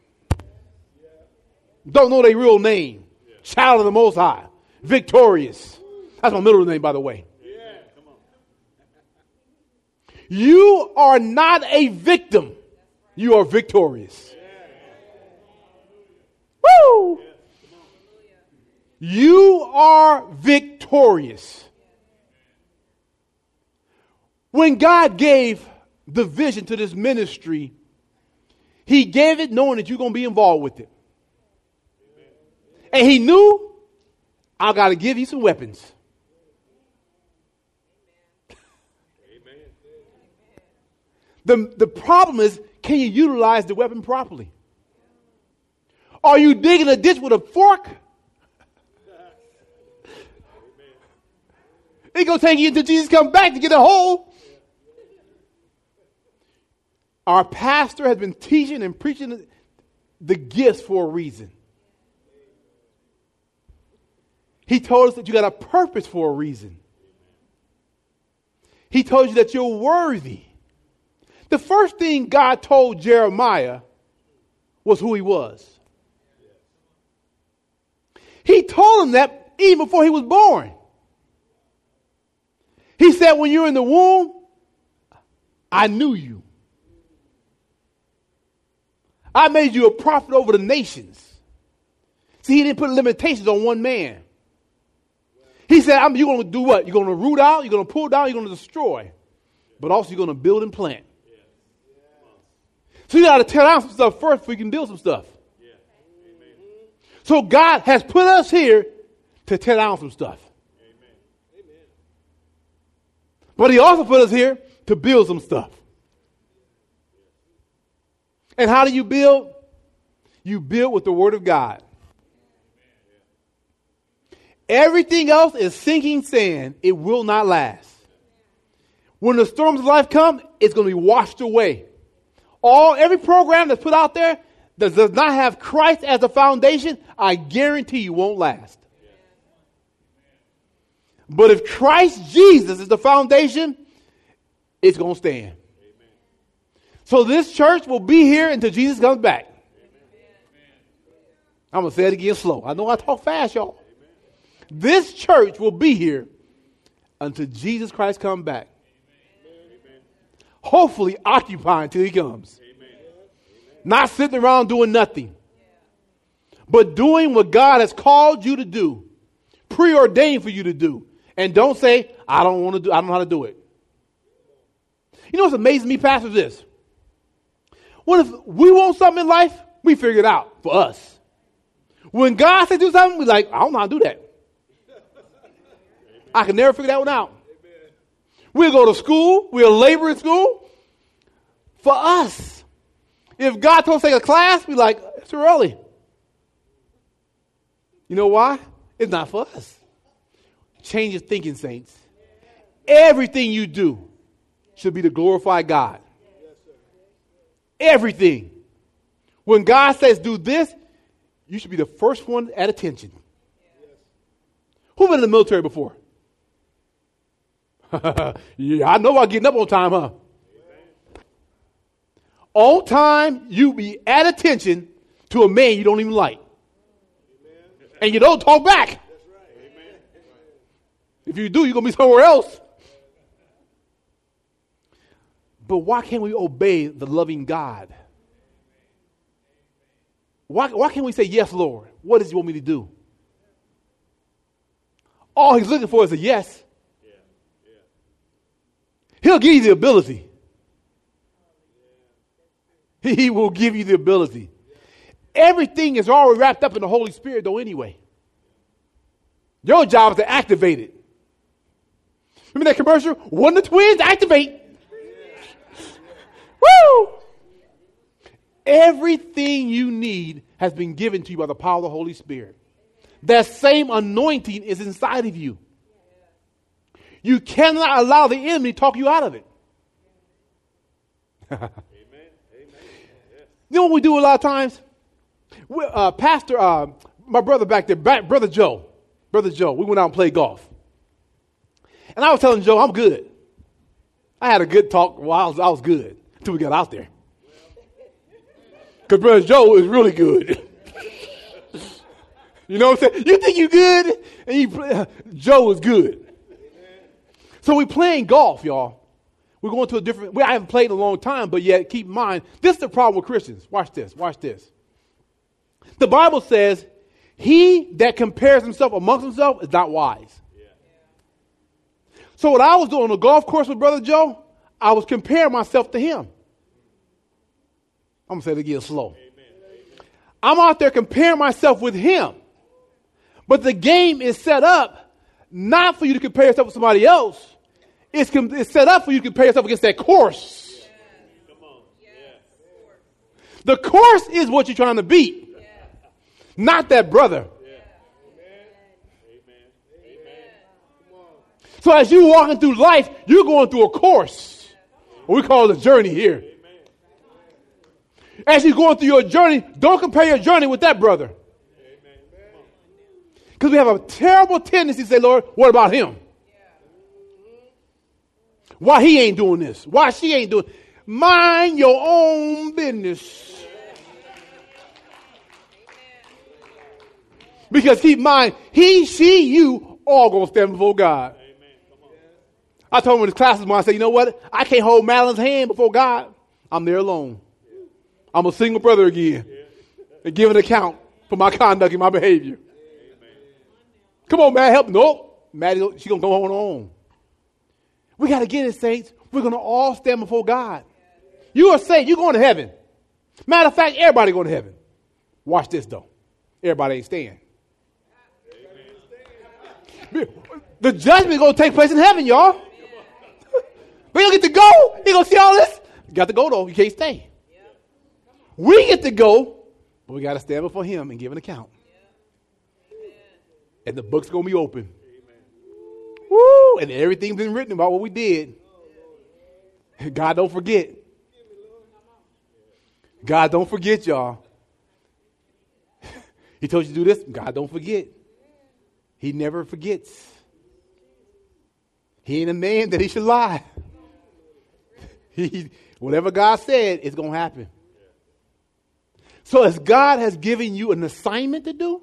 Don't know their real name. Child of the Most High. Victorious. That's my middle name, by the way. You are not a victim. You are victorious. Woo! You are victorious. When God gave the vision to this ministry, He gave it knowing that you're going to be involved with it. And He knew, I got to give you some weapons. The, the problem is, can you utilize the weapon properly? Are you digging a ditch with a fork? It's going to take you until Jesus comes back to get a hole. Our pastor has been teaching and preaching the gifts for a reason. He told us that you got a purpose for a reason. He told you that you're worthy. The first thing God told Jeremiah was who he was. He told him that even before he was born. He said, When you're in the womb, I knew you. I made you a prophet over the nations. See, he didn't put limitations on one man. He said, I'm, You're going to do what? You're going to root out, you're going to pull down, you're going to destroy, but also you're going to build and plant. So you got to tear down some stuff first before you can build some stuff. So God has put us here to tear down some stuff. But He also put us here to build some stuff. And how do you build? You build with the Word of God. Everything else is sinking sand. It will not last. When the storms of life come, it's going to be washed away. All every program that's put out there that does not have Christ as a foundation, I guarantee you won't last. But if Christ Jesus is the foundation, it's going to stand. So this church will be here until Jesus comes back. I'm going to say it again slow. I know I talk fast, y'all. This church will be here until Jesus Christ comes back. Hopefully, occupying until he comes. Not sitting around doing nothing, but doing what God has called you to do, preordained for you to do. And don't say, I don't want to do, I don't know how to do it. You know what's amazing me, Pastor, this? What if we want something in life? We figure it out for us. When God says do something, we're like, I don't know how to do that. I can never figure that one out. We'll go to school, we'll labor in school. For us, if God told us to take a class, we're like, it's too early. You know why? It's not for us. Change your thinking, saints. Everything you do should be to glorify God. Everything. When God says do this, you should be the first one at attention. Who been in the military before? [LAUGHS] yeah, I know about getting up on time, huh? On time, you be at attention to a man you don't even like. And you don't talk back. If you do, you're going to be somewhere else. But why can't we obey the loving God? Why, why can't we say, Yes, Lord? What does He want me to do? All He's looking for is a yes. He'll give you the ability. He will give you the ability. Everything is already wrapped up in the Holy Spirit, though, anyway. Your job is to activate it. Remember that commercial? One of the twins, activate. Woo! Everything you need has been given to you by the power of the Holy Spirit. That same anointing is inside of you. You cannot allow the enemy to talk you out of it. Amen. [LAUGHS] You know what we do a lot of times? We, uh, Pastor, uh, my brother back there, brother Joe, brother Joe, we went out and played golf. And I was telling Joe, I'm good. I had a good talk while I was, I was good until we got out there. Because brother Joe is really good. [LAUGHS] you know what I'm saying? You think you good? And you, uh, [LAUGHS] Joe is good. So we're playing golf, y'all. We're going to a different, we, I haven't played in a long time, but yet keep in mind, this is the problem with Christians. Watch this, watch this. The Bible says, he that compares himself amongst himself is not wise. So what I was doing on the golf course with Brother Joe, I was comparing myself to him. I'm to say it again slow. I'm out there comparing myself with him. But the game is set up not for you to compare yourself with somebody else. It's, it's set up for you to compare yourself against that course. The course is what you're trying to beat, not that brother. So as you're walking through life, you're going through a course. We call it a journey here. As you're going through your journey, don't compare your journey with that brother. Because we have a terrible tendency to say, Lord, what about him? Why he ain't doing this? Why she ain't doing Mind your own business. Because keep in mind, he, she, you, all gonna stand before God. I told him in his classes when I said, you know what? I can't hold Madeline's hand before God. I'm there alone. I'm a single brother again. And give an account for my conduct and my behavior. Come on, man, help. Nope. Maddie, she gonna go on and on. We gotta get it, saints. We're gonna all stand before God. You are saved, you're going to heaven. Matter of fact, everybody going to heaven. Watch this though. Everybody ain't staying. The judgment gonna take place in heaven, y'all. We don't get to go. You gonna see all this? You got to go though. You can't stay. We get to go, but we got to stand before Him and give an account. And the book's gonna be open. Woo! And everything's been written about what we did. God don't forget. God don't forget, y'all. [LAUGHS] he told you to do this. God don't forget. He never forgets. He ain't a man that he should lie. [LAUGHS] he, whatever God said, it's going to happen. So, as God has given you an assignment to do,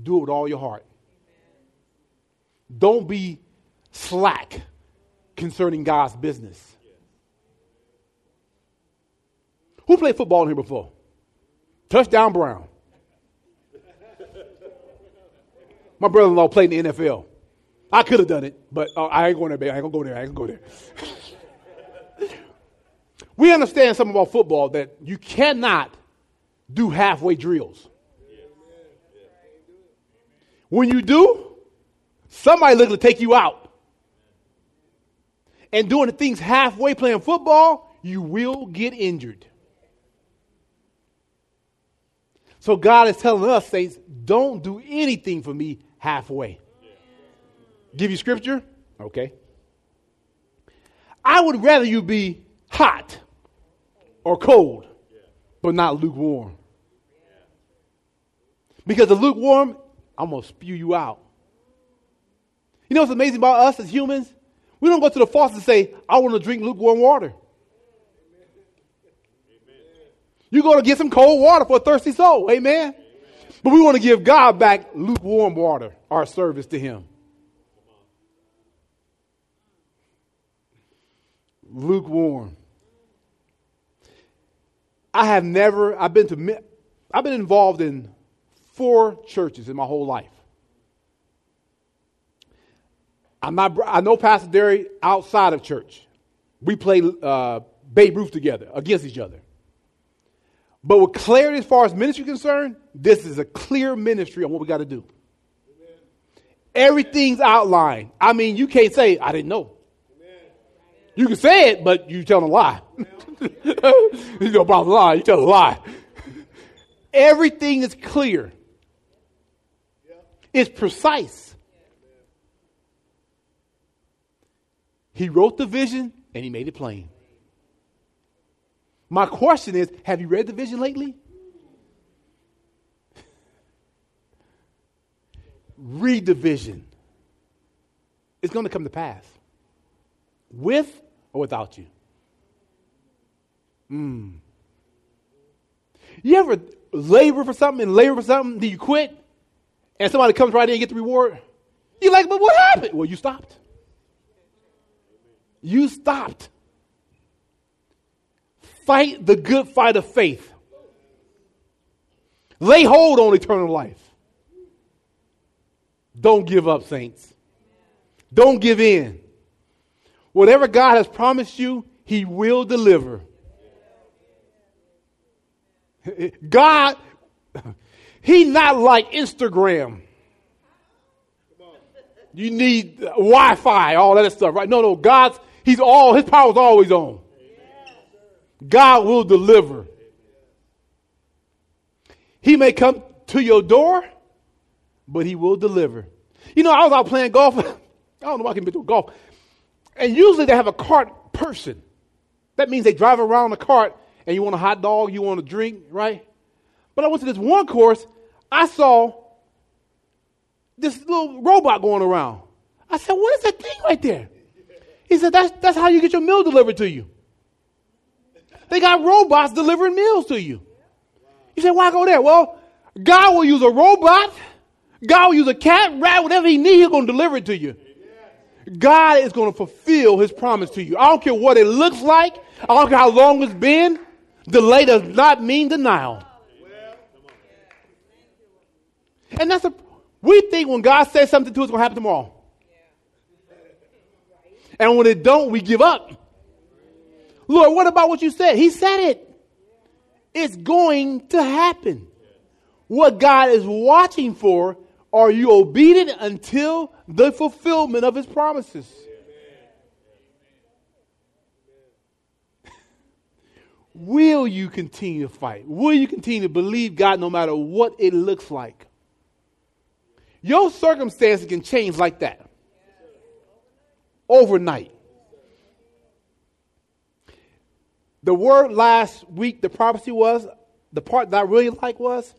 do it with all your heart. Don't be slack concerning God's business. Who played football in here before? Touchdown Brown. My brother-in-law played in the NFL. I could have done it, but uh, I ain't going there, baby. I ain't gonna go there. I ain't gonna go there. [LAUGHS] we understand something about football that you cannot do halfway drills. When you do, somebody looking to take you out. And doing the things halfway playing football, you will get injured. So God is telling us, saints, don't do anything for me halfway. Give you scripture? Okay. I would rather you be hot or cold, but not lukewarm. Because the lukewarm, I'm going to spew you out. You know what's amazing about us as humans? We don't go to the faucet and say, I want to drink lukewarm water. You're going to get some cold water for a thirsty soul. Amen? Amen. But we want to give God back lukewarm water, our service to Him. Lukewarm. I have never, I've been to, I've been involved in four churches in my whole life. I'm not, I know Pastor Derry outside of church. We play uh, Babe Ruth together against each other. But with clarity as far as ministry concerned, this is a clear ministry on what we got to do. Amen. Everything's outlined. I mean, you can't say, I didn't know. You can say it, but you're telling a lie. [LAUGHS] you know about a lie, you tell a lie. Everything is clear. It's precise. He wrote the vision and he made it plain. My question is have you read the vision lately? Read the vision. It's going to come to pass. With or without you. Mm. You ever labor for something and labor for something, then you quit, and somebody comes right in and get the reward? You're like, but what happened? Well, you stopped. You stopped. Fight the good fight of faith. Lay hold on eternal life. Don't give up, saints. Don't give in. Whatever God has promised you, He will deliver. God, He not like Instagram. You need Wi Fi, all that stuff, right? No, no, God's, He's all, His power's always on. God will deliver. He may come to your door, but he will deliver. You know, I was out playing golf. [LAUGHS] I don't know why I can be doing golf. And usually they have a cart person. That means they drive around the cart and you want a hot dog, you want a drink, right? But I went to this one course, I saw this little robot going around. I said, What is that thing right there? He said, That's, that's how you get your meal delivered to you. They got robots delivering meals to you. You say, why go there? Well, God will use a robot. God will use a cat, rat, whatever he needs, he's going to deliver it to you. God is going to fulfill his promise to you. I don't care what it looks like. I don't care how long it's been. Delay does not mean denial. And that's a, we think when God says something to us, it's going to happen tomorrow. And when it don't, we give up. Lord, what about what you said? He said it. It's going to happen. What God is watching for, are you obedient until the fulfillment of his promises? Will you continue to fight? Will you continue to believe God no matter what it looks like? Your circumstances can change like that overnight. The word last week, the prophecy was, the part that I really like was,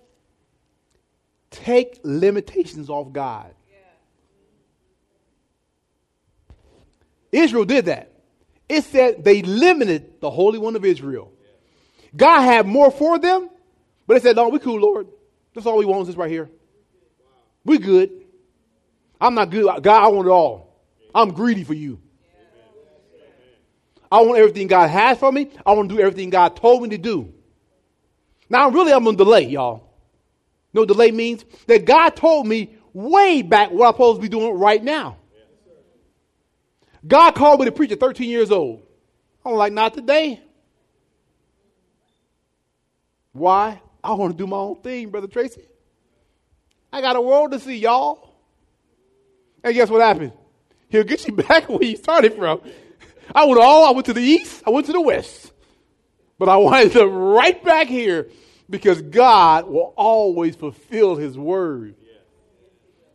take limitations off God. Israel did that. It said they limited the Holy One of Israel. God had more for them, but they said, No, we cool, Lord. That's all we want is this right here. We good. I'm not good. God, I want it all. I'm greedy for you. I want everything God has for me. I want to do everything God told me to do. Now, really, I'm going to delay, y'all. No delay means that God told me way back what I'm supposed to be doing right now. God called me to preach at 13 years old. I'm like, not today. Why? I want to do my own thing, Brother Tracy. I got a world to see, y'all. And guess what happened? He'll get you [LAUGHS] back where you started from. I went all, I went to the east, I went to the west. But I wanted to right back here because God will always fulfill his word.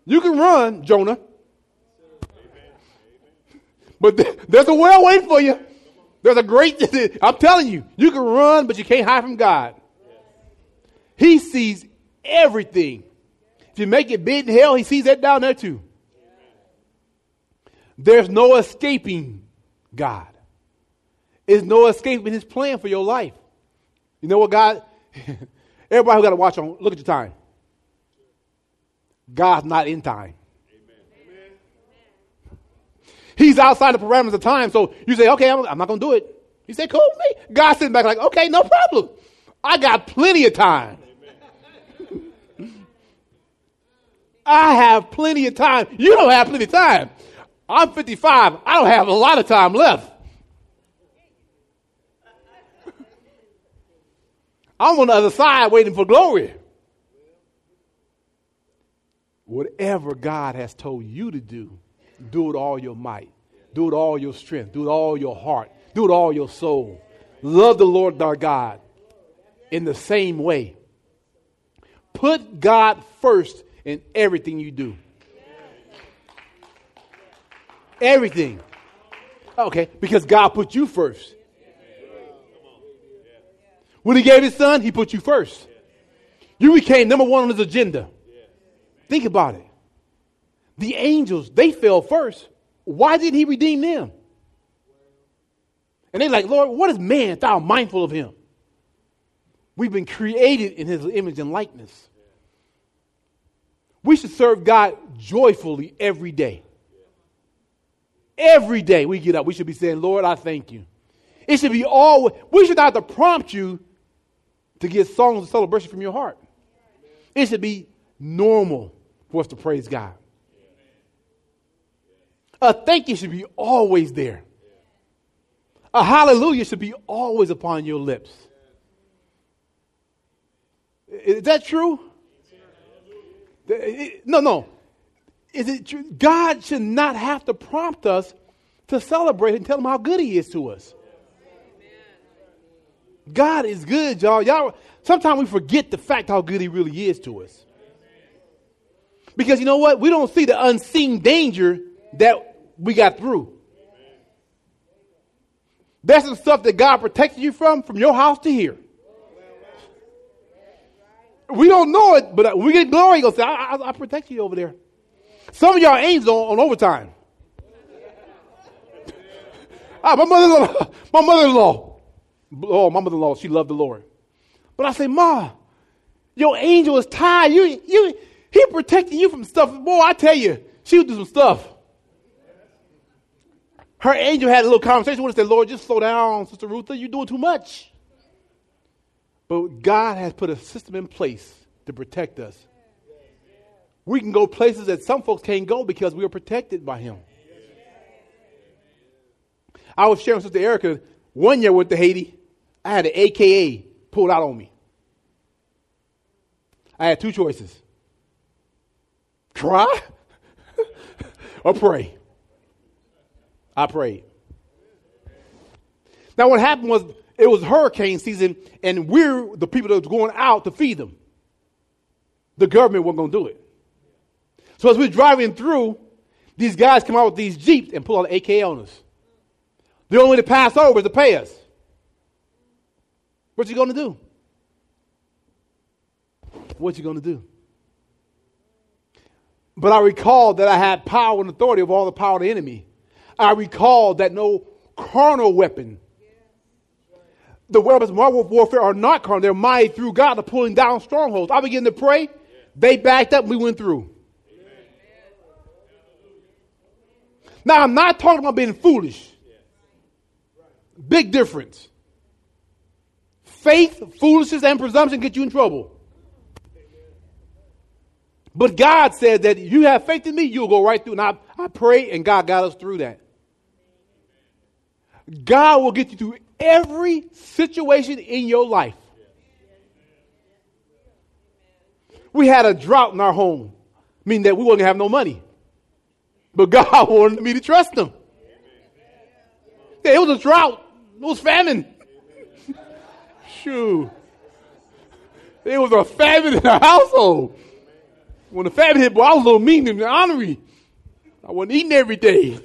You can run, Jonah. But there's a well waiting for you. There's a great, [LAUGHS] I'm telling you, you can run, but you can't hide from God. He sees everything. If you make it big in hell, he sees that down there too. There's no escaping God. There's no escaping his plan for your life. You know what God, [LAUGHS] everybody who got to watch on, look at your time. God's not in time. He's outside the parameters of time. So you say, okay, I'm, I'm not going to do it. He said, cool with me. God sitting back like, okay, no problem. I got plenty of time. I have plenty of time. You don't have plenty of time. I'm 55. I don't have a lot of time left. I'm on the other side waiting for glory. Whatever God has told you to do, do it all your might. Do it all your strength. Do it all your heart. Do it all your soul. Love the Lord our God in the same way. Put God first in everything you do. Everything. Okay, because God put you first. When he gave his son, he put you first. You became number one on his agenda. Think about it. The angels, they fell first. Why didn't he redeem them? And they're like, Lord, what is man thou mindful of him? We've been created in his image and likeness. We should serve God joyfully every day. Every day we get up, we should be saying, Lord, I thank you. It should be all, we should not have to prompt you to get songs of celebration from your heart. It should be normal for us to praise God. A thank you should be always there. A hallelujah should be always upon your lips. Is that true? No, no. Is it true? God should not have to prompt us to celebrate and tell him how good he is to us. God is good, y'all. Y'all sometimes we forget the fact how good he really is to us. Because you know what? We don't see the unseen danger that we got through. That's the stuff that God protected you from, from your house to here. We don't know it, but we get glory, He'll say, I, I, I protect you over there. Some of y'all angels on, on overtime. [LAUGHS] ah, my mother-in-law, [LAUGHS] my mother-in-law, oh, my mother-in-law, she loved the Lord. But I say, Ma, Your angel is tired. You, you, he protecting you from stuff. Boy, I tell you, she would do some stuff. Her angel had a little conversation with us. Said, Lord, just slow down, Sister Ruth. You're doing too much. But God has put a system in place to protect us. We can go places that some folks can't go because we are protected by Him. I was sharing with Sister Erica one year with the Haiti. I had an AKA pulled out on me. I had two choices cry [LAUGHS] or pray. I prayed. Now, what happened was it was hurricane season, and we're the people that going out to feed them. The government wasn't going to do it. So as we're driving through, these guys come out with these jeeps and pull out the AK on us. The only way to pass over is to pay us. What you going to do? What you going to do? But I recall that I had power and authority of all the power of the enemy. I recall that no carnal weapon the weapons of warfare are not carnal. They're mighty through God to pulling down strongholds. I began to pray. They backed up and we went through. Now, I'm not talking about being foolish. Big difference. Faith, foolishness, and presumption get you in trouble. But God said that you have faith in me, you'll go right through. And I, I pray, and God got us through that. God will get you through every situation in your life. We had a drought in our home, meaning that we wouldn't have no money. But God [LAUGHS] wanted me to trust Him. Yeah, it was a drought. It was famine. Shoo. There was a famine in the household. When the famine hit, boy, I was a little mean and ornery. I wasn't eating every day.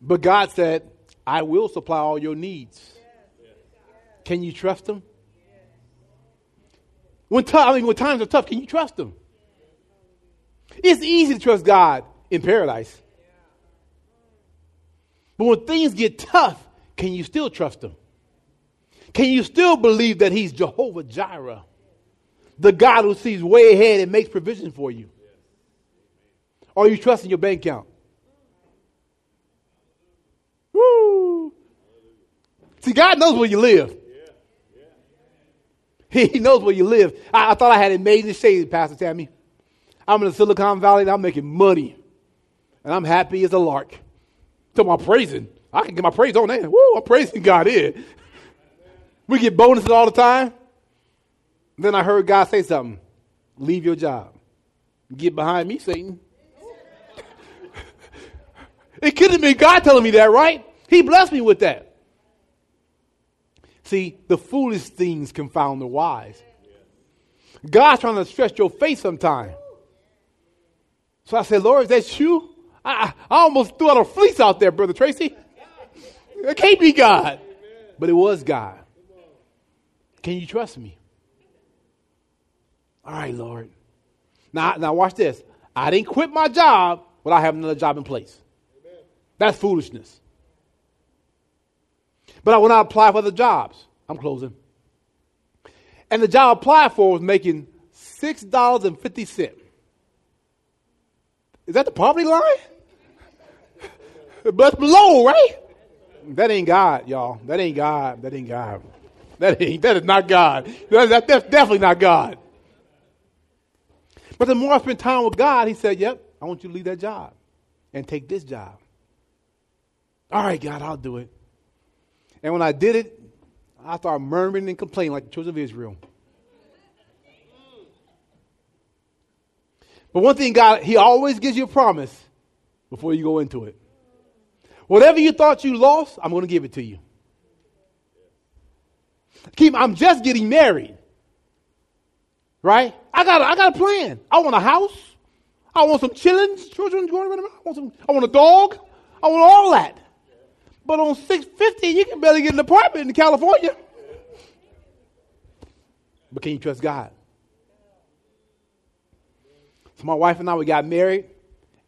But God said, I will supply all your needs. Can you trust Him? When, t- I mean, when times are tough, can you trust Him? It's easy to trust God in paradise. But when things get tough, can you still trust Him? Can you still believe that He's Jehovah Jireh, the God who sees way ahead and makes provision for you? Or are you trusting your bank account? Woo! See, God knows where you live. [LAUGHS] He knows where you live. I, I thought I had amazing shade, Pastor Tammy. I'm in the Silicon Valley and I'm making money. And I'm happy as a lark. So I'm praising. I can get my praise on that. Woo, I'm praising God here. We get bonuses all the time. Then I heard God say something. Leave your job. Get behind me, Satan. [LAUGHS] it could have been God telling me that, right? He blessed me with that. See, the foolish things confound the wise. God's trying to stretch your faith sometime. So I said, Lord, is that you? I, I almost threw out a fleece out there, Brother Tracy. It can't be God. But it was God. Can you trust me? All right, Lord. Now, now watch this. I didn't quit my job without having another job in place. That's foolishness. But I out and applied for the jobs. I'm closing. And the job I applied for was making $6.50. Is that the poverty line? [LAUGHS] but below, right? That ain't God, y'all. That ain't God. That ain't God. That ain't that is not God. That, that, that's definitely not God. But the more I spent time with God, he said, Yep, I want you to leave that job and take this job. All right, God, I'll do it. And when I did it, I started murmuring and complaining like the children of Israel. But one thing, God, He always gives you a promise before you go into it. Whatever you thought you lost, I'm going to give it to you. Keep, I'm just getting married. Right? I got, a, I got a plan. I want a house. I want some children, children going around. I want some, I want a dog. I want all that. But on 650, you can barely get an apartment in California. But can you trust God? So my wife and I, we got married,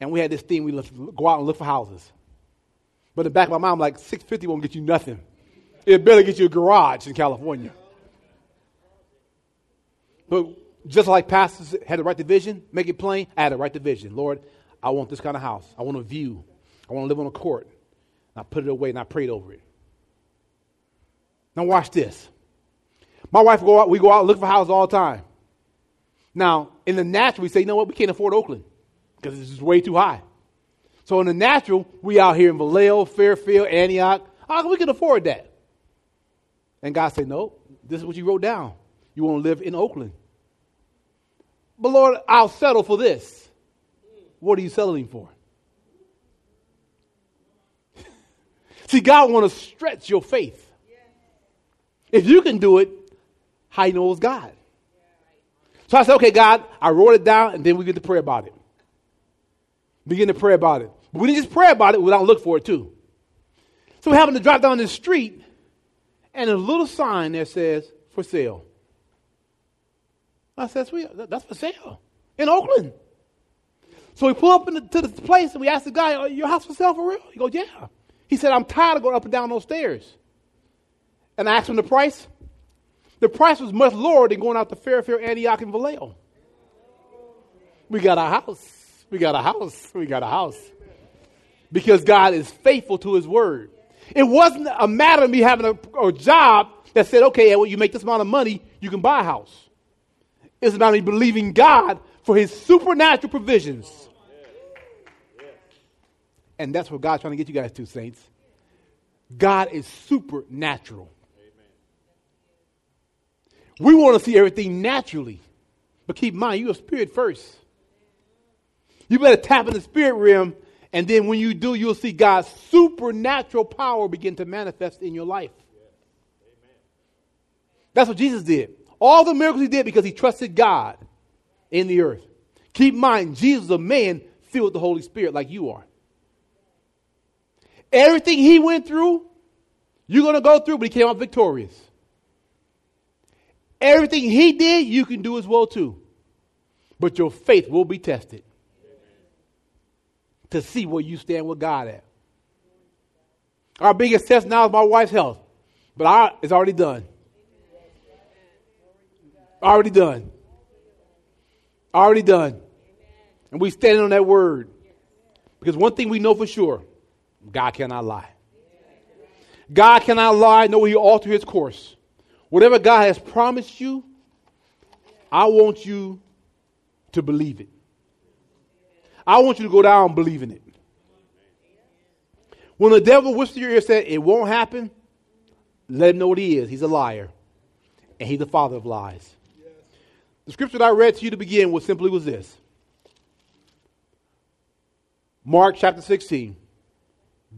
and we had this thing, we go out and look for houses. But in the back of my mind, I'm like, 650 won't get you nothing. It better get you a garage in California. But just like pastors had to write the vision, make it plain, I had to write the vision. Lord, I want this kind of house. I want a view. I want to live on a court. And I put it away and I prayed over it. Now watch this. My wife go out, we go out and look for houses all the time. Now, in the natural, we say, you know what, we can't afford Oakland because it's just way too high. So in the natural, we out here in Vallejo, Fairfield, Antioch. Oh, we can afford that. And God said, no, this is what you wrote down. You want to live in Oakland. But Lord, I'll settle for this. What are you settling for? [LAUGHS] See, God want to stretch your faith. If you can do it, how you know it's God? So I said, okay, God, I wrote it down, and then we get to pray about it. Begin to pray about it. But we didn't just pray about it without look for it too. So we happen to drive down the street, and a little sign that says, for sale. I said, that's for sale in Oakland. So we pull up the, to the place and we ask the guy, oh, your house for sale for real? He goes, yeah. He said, I'm tired of going up and down those stairs. And I asked him the price. The price was much lower than going out to Fairfield, Antioch, and Vallejo. We got a house. We got a house. We got a house. Because God is faithful to his word. It wasn't a matter of me having a, a job that said, okay, well, you make this amount of money, you can buy a house. It's about me believing God for his supernatural provisions. And that's what God's trying to get you guys to, saints. God is supernatural. We want to see everything naturally. But keep in mind, you're a spirit first. You better tap in the spirit realm, and then when you do, you'll see God's supernatural power begin to manifest in your life. That's what Jesus did. All the miracles he did because he trusted God in the earth. Keep in mind, Jesus a man filled with the Holy Spirit like you are. Everything he went through, you're going to go through, but he came out victorious. Everything he did, you can do as well too. But your faith will be tested to see where you stand with God at. Our biggest test now is my wife's health, but our, it's already done. Already done. Already done. And we stand on that word. Because one thing we know for sure God cannot lie. God cannot lie, nor will he alter his course. Whatever God has promised you, I want you to believe it. I want you to go down believing it. When the devil whispers your ear says it won't happen, let him know what he is. He's a liar. And he's the father of lies. The scripture that I read to you to begin with simply was this Mark chapter 16.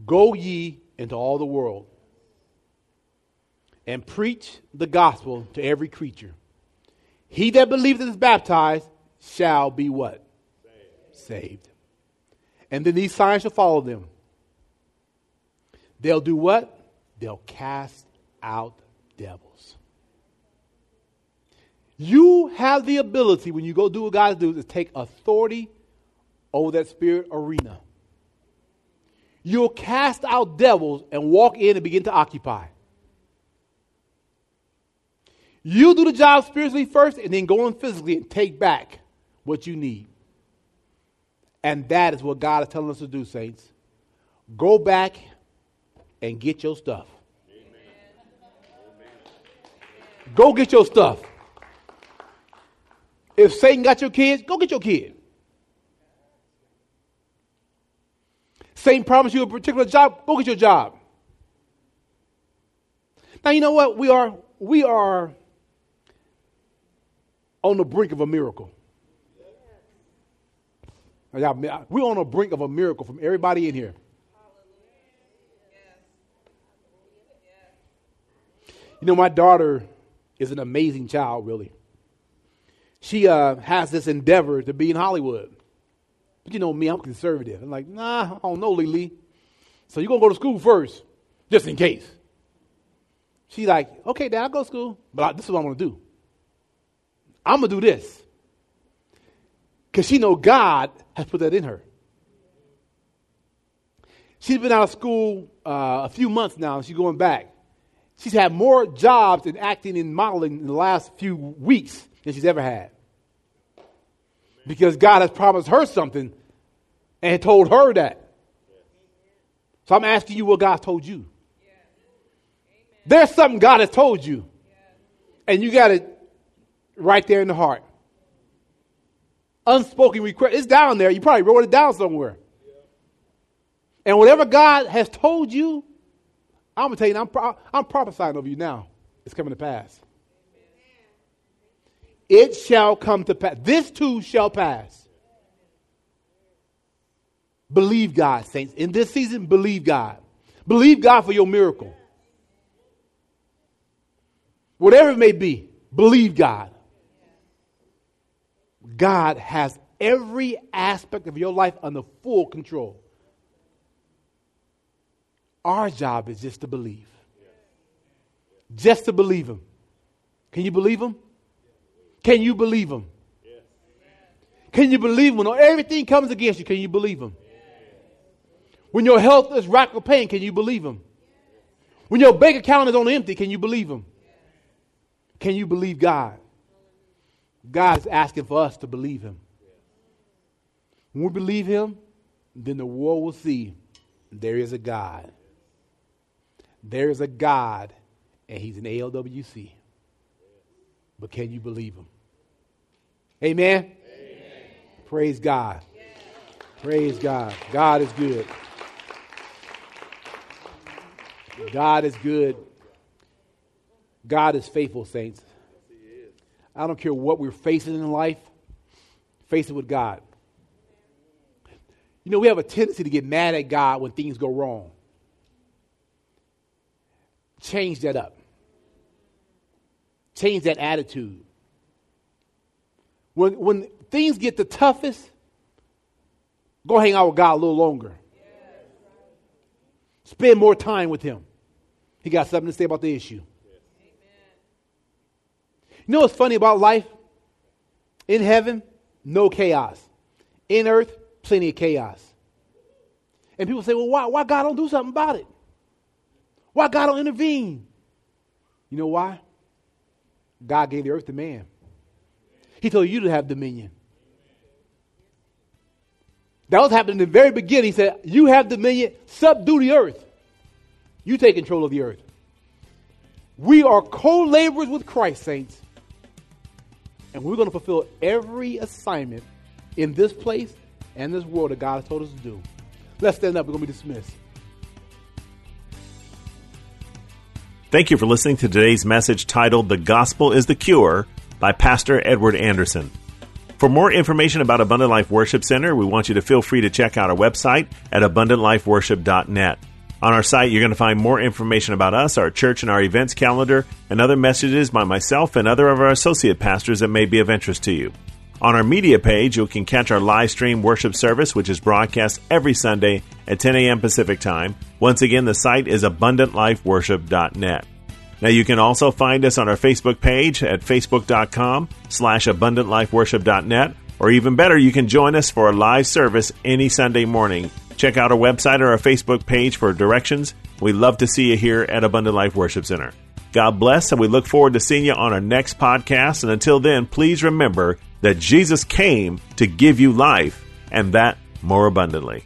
Go ye into all the world and preach the gospel to every creature. He that believeth and is baptized shall be what? Saved. And then these signs shall follow them. They'll do what? They'll cast out devils. You have the ability, when you go do what God does, to take authority over that spirit arena. You'll cast out devils and walk in and begin to occupy. You do the job spiritually first and then go in physically and take back what you need. And that is what God is telling us to do, saints. Go back and get your stuff. Amen. Go get your stuff. If Satan got your kids, go get your kid. Satan promised you a particular job, go get your job. Now you know what? We are we are on the brink of a miracle. We're on the brink of a miracle from everybody in here. You know, my daughter is an amazing child, really she uh, has this endeavor to be in Hollywood. But you know me, I'm conservative. I'm like, nah, I don't know, Lily. So you're going to go to school first, just in case. She's like, okay, Dad, I'll go to school, but I, this is what I'm going to do. I'm going to do this. Because she know God has put that in her. She's been out of school uh, a few months now, and she's going back. She's had more jobs in acting and modeling in the last few weeks than she's ever had. Because God has promised her something and told her that. So I'm asking you what God told you. There's something God has told you. And you got it right there in the heart. Unspoken request. It's down there. You probably wrote it down somewhere. And whatever God has told you, I'm going to tell you, I'm, pro- I'm prophesying over you now. It's coming to pass. It shall come to pass. This too shall pass. Believe God, saints. In this season, believe God. Believe God for your miracle. Whatever it may be, believe God. God has every aspect of your life under full control. Our job is just to believe. Just to believe Him. Can you believe Him? Can you believe Him? Can you believe Him when everything comes against you? Can you believe Him? When your health is racked with pain, can you believe Him? When your bank account is on empty, can you believe Him? Can you believe God? God is asking for us to believe Him. When we believe Him, then the world will see there is a God. There is a God, and He's an ALWC. But can you believe Him? Amen? Amen. Praise God. Praise God. God is good. God is good. God is faithful, saints. I don't care what we're facing in life, face it with God. You know, we have a tendency to get mad at God when things go wrong. Change that up. Change that attitude. When, when things get the toughest, go hang out with God a little longer. Spend more time with Him. He got something to say about the issue. You know what's funny about life? In heaven, no chaos. In earth, plenty of chaos. And people say, well, why, why God don't do something about it? Why God don't intervene? You know why? God gave the earth to man. He told you to have dominion. That was happening in the very beginning. He said, You have dominion, subdue the earth. You take control of the earth. We are co laborers with Christ, saints. And we're going to fulfill every assignment in this place and this world that God has told us to do. Let's stand up. We're going to be dismissed. Thank you for listening to today's message titled The Gospel is the Cure by Pastor Edward Anderson. For more information about Abundant Life Worship Center, we want you to feel free to check out our website at abundantlifeworship.net. On our site, you're going to find more information about us, our church, and our events calendar, and other messages by myself and other of our associate pastors that may be of interest to you. On our media page, you can catch our live stream worship service, which is broadcast every Sunday at 10 a.m. Pacific Time. Once again, the site is abundantlifeworship.net. Now you can also find us on our Facebook page at facebook.com slash abundantlifeworship.net, or even better, you can join us for a live service any Sunday morning. Check out our website or our Facebook page for directions. We love to see you here at Abundant Life Worship Center. God bless, and we look forward to seeing you on our next podcast. And until then, please remember that Jesus came to give you life, and that more abundantly.